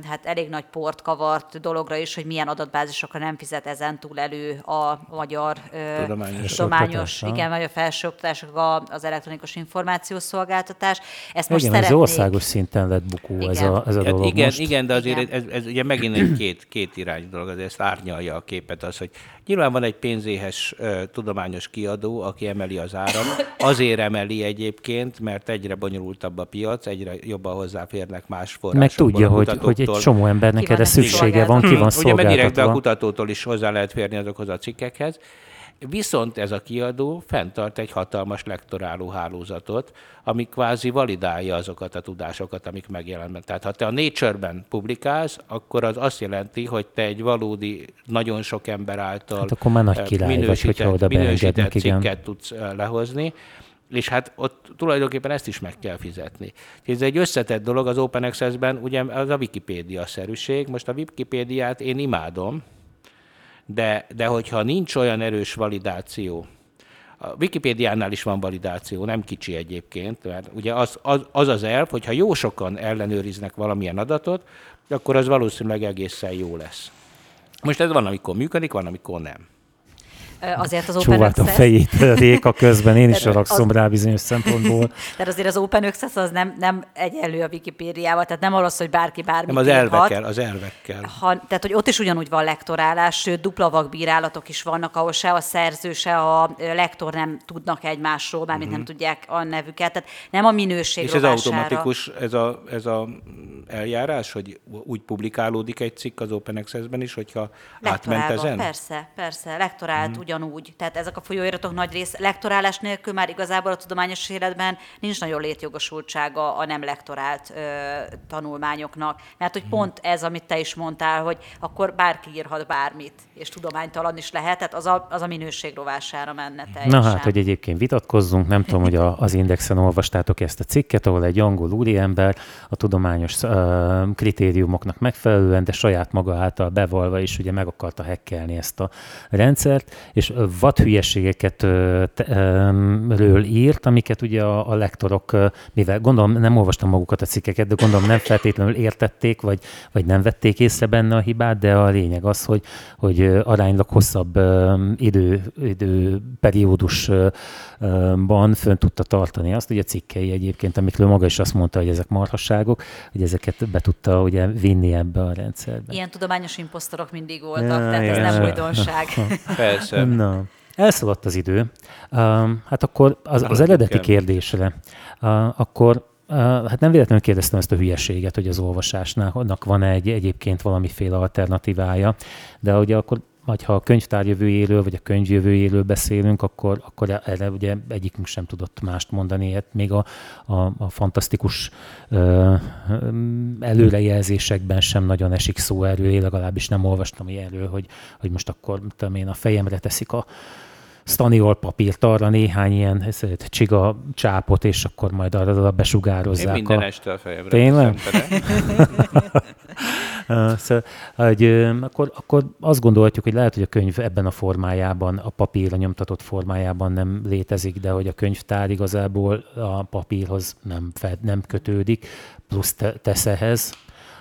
hát elég nagy port kavart dologra is, hogy milyen adatbázisokra nem fizet ezen túl elő a magyar tudományos, tudományos igen, vagy a felsőoktatások az elektronikus információszolgáltatás. Ezt most igen, ez országos szinten lett bukó igen. ez a, ez a dolog igen, most. Igen, de azért igen. Ez, ez, ugye megint egy két, két irány dolog, azért ezt árnyalja a képet az, hogy nyilván van egy pénzéhes uh, tudományos kiadó, aki emeli az árat, azért emeli egyébként, mert egyre bonyolultabb a piac, egyre jobban hozzáférnek más forrásokból. Meg tudja, hogy, hogy egy csomó embernek erre szüksége van, ki van szolgáltatva. Ugye meg a kutatótól is hozzá lehet férni azokhoz a cikkekhez, Viszont ez a kiadó fenntart egy hatalmas lektoráló hálózatot, ami kvázi validálja azokat a tudásokat, amik megjelennek. Tehát ha te a Nature-ben publikálsz, akkor az azt jelenti, hogy te egy valódi, nagyon sok ember által hát akkor már nagy király minősített, vagy, minősített cikket igen. tudsz lehozni és hát ott tulajdonképpen ezt is meg kell fizetni. Ez egy összetett dolog az Open Access-ben, ugye az a Wikipédia-szerűség. Most a Wikipédiát én imádom, de, de hogyha nincs olyan erős validáció, a Wikipédiánál is van validáció, nem kicsi egyébként, mert ugye az az, az, az elv, hogyha jó sokan ellenőriznek valamilyen adatot, akkor az valószínűleg egészen jó lesz. Most ez van, amikor működik, van, amikor nem azért az Open Access... a fejét Réka közben, én is haragszom rá bizonyos szempontból. Tehát azért az Open Access az nem, nem egyenlő a Wikipédiával, tehát nem arról hogy bárki bármit Nem az elvekkel, az elvekkel. Ha, tehát, hogy ott is ugyanúgy van lektorálás, sőt, dupla vakbírálatok is vannak, ahol se a szerző, se a lektor nem tudnak egymásról, mármint uh-huh. nem mhm. tudják a nevüket. Tehát nem a minőség És ez automatikus, ez a, ez a eljárás, hogy úgy publikálódik egy cikk az Open Access-ben is, hogyha átment ezen? Persze, persze, lektorált uh-huh ugyanúgy. Tehát ezek a folyóiratok nagy rész lektorálás nélkül már igazából a tudományos életben nincs nagyon létjogosultsága a nem lektorált ö, tanulmányoknak. Mert hogy pont ez, amit te is mondtál, hogy akkor bárki írhat bármit, és tudománytalan is lehet, tehát az a, az a minőség rovására menne teljesen. Na hát, hogy egyébként vitatkozzunk, nem tudom, hogy a, az Indexen olvastátok ezt a cikket, ahol egy angol úriember a tudományos ö, kritériumoknak megfelelően, de saját maga által bevalva is ugye meg akarta hekkelni ezt a rendszert, és vad hülyeségeket ről írt, amiket ugye a, a lektorok, mivel gondolom nem olvastam magukat a cikkeket, de gondolom nem feltétlenül értették, vagy, vagy nem vették észre benne a hibát, de a lényeg az, hogy, hogy aránylag hosszabb idő, időperiódusban fönn tudta tartani azt, hogy a cikkei egyébként, amikről maga is azt mondta, hogy ezek marhasságok, hogy ezeket be tudta ugye vinni ebbe a rendszerbe. Ilyen tudományos imposztorok mindig voltak, ja, tehát ja, ez nem újdonság. Persze. Na, elszaladt az idő. Uh, hát akkor az, az eredeti kérdésre, uh, akkor Uh, hát nem véletlenül kérdeztem ezt a hülyeséget, hogy az olvasásnak van egy, egyébként valamiféle alternatívája, de ugye akkor vagy ha a könyvtár jövőjéről, vagy a könyv jövőjéről beszélünk, akkor, akkor erre ugye egyikünk sem tudott mást mondani. Hát még a, a, a fantasztikus ö, előrejelzésekben sem nagyon esik szó erről, én legalábbis nem olvastam erről, hogy, hogy most akkor tudom én, a fejemre teszik a, staniol papírt, arra néhány ilyen csiga csápot, és akkor majd arra besugározzák. Én minden a... este a fejemre Tényleg? szóval, hogy, akkor, akkor azt gondolhatjuk, hogy lehet, hogy a könyv ebben a formájában, a papír, a nyomtatott formájában nem létezik, de hogy a könyvtár igazából a papírhoz nem, fed, nem kötődik, plusz te, tesz ehhez,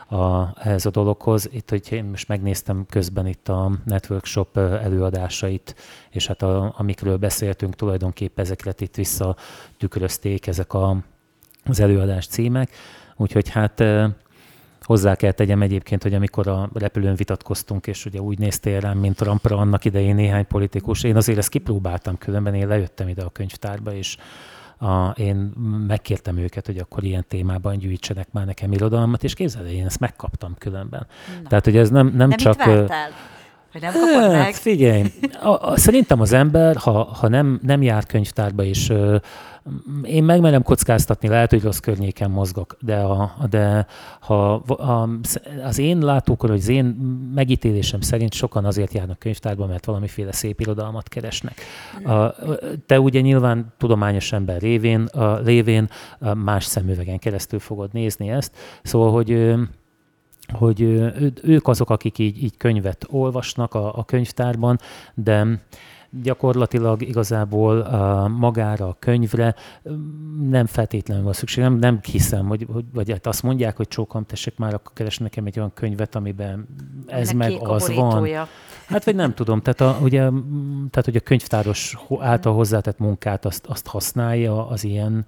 a, ehhez a dologhoz. Itt, hogy én most megnéztem közben itt a Network Shop előadásait, és hát a, amikről beszéltünk, tulajdonképpen ezeket itt visszatükrözték ezek a, az előadás címek. Úgyhogy hát Hozzá kell tegyem egyébként, hogy amikor a repülőn vitatkoztunk, és ugye úgy néztél rám, mint Trumpra annak idején néhány politikus, én azért ezt kipróbáltam, különben én lejöttem ide a könyvtárba, és a, én megkértem őket, hogy akkor ilyen témában gyűjtsenek már nekem irodalmat, és képzeld, én ezt megkaptam különben. Na. Tehát, hogy ez nem, nem De csak... Mit Hogy nem kapod hát, meg? Figyelj, a, a, szerintem az ember, ha, ha nem, nem jár könyvtárba, és ö, én megmerem kockáztatni, lehet, hogy rossz környéken mozgok, de, a, de ha a, az én látókor, vagy az én megítélésem szerint sokan azért járnak könyvtárba, mert valamiféle szép irodalmat keresnek. A, te ugye nyilván tudományos ember révén, a, lévén a más szemüvegen keresztül fogod nézni ezt, szóval, hogy hogy ők azok, akik így, így könyvet olvasnak a, a könyvtárban, de gyakorlatilag igazából uh, magára a könyvre nem feltétlenül van szükség. Nem, nem hiszem, hogy, hogy vagy hát azt mondják, hogy csókam, tessék már, akkor keres nekem egy olyan könyvet, amiben ez meg az van. Hát vagy nem tudom, tehát, a, ugye, tehát hogy a könyvtáros által hozzátett munkát azt, azt használja az ilyen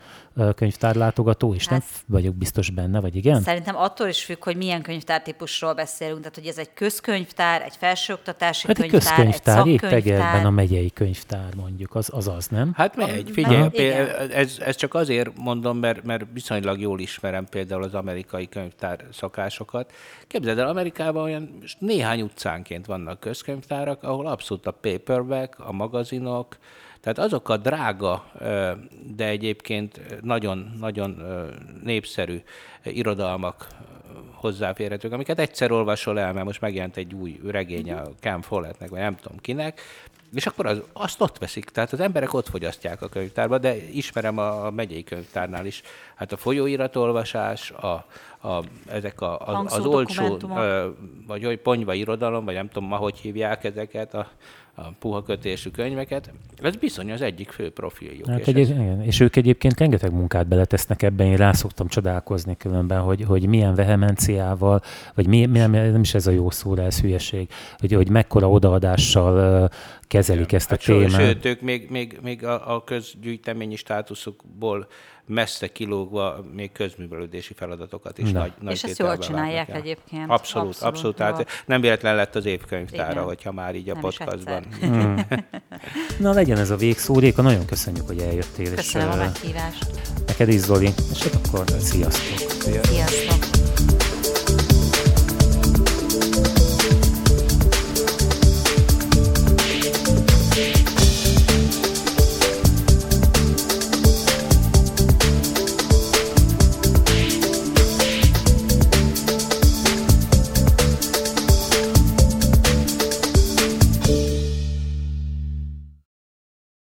könyvtárlátogató, és hát, nem vagyok biztos benne, vagy igen? Szerintem attól is függ, hogy milyen könyvtártípusról beszélünk, tehát hogy ez egy közkönyvtár, egy felsőoktatási hát könyvtár, egy közkönyvtár, egy szakkönyvtár. a megyei könyvtár mondjuk, az az, az nem? Hát megy, figyelj, ez, ez csak azért mondom, mert, mert viszonylag jól ismerem például az amerikai könyvtár szakásokat. Képzeld el, Amerikában olyan néhány utcánként vannak közkönyvtárak, ahol abszolút a paperback, a magazinok, tehát azok a drága, de egyébként nagyon-nagyon népszerű irodalmak hozzáférhetők, amiket egyszer olvasol el, mert most megjelent egy új regény a Cam Follettnek, vagy nem tudom kinek, és akkor az, azt ott veszik, tehát az emberek ott fogyasztják a könyvtárba, de ismerem a, a megyei könyvtárnál is. Hát a folyóiratolvasás, a, a, ezek a, az, az olcsó, vagy hogy ponyva irodalom, vagy nem tudom ma, hogy hívják ezeket, a, a puha kötésű könyveket. Ez bizony az egyik fő profiljuk. Hát és, egy, ez... igen. és ők egyébként rengeteg munkát beletesznek ebben, én rá szoktam csodálkozni különben, hogy, hogy milyen vehemenciával, vagy mi, nem, nem is ez a jó szó, ez hülyeség, hogy, hogy mekkora odaadással uh, kezelik ezt hát a témát. Sőt, ők még, még, még a, a közgyűjteményi státuszukból messze kilógva még közművelődési feladatokat is Na. nagy, nagy És ezt jól csinálják el. egyébként. Abszolút, abszolút. abszolút. Tehát nem véletlen lett az évkönyvtára, Igen. hogyha már így a nem podcastban. Mm. Na legyen ez a végszó. Réka, nagyon köszönjük, hogy eljöttél. Köszönöm és, a meghívást. Neked is, Zoli. És hát akkor sziasztok. Sziasztok. sziasztok.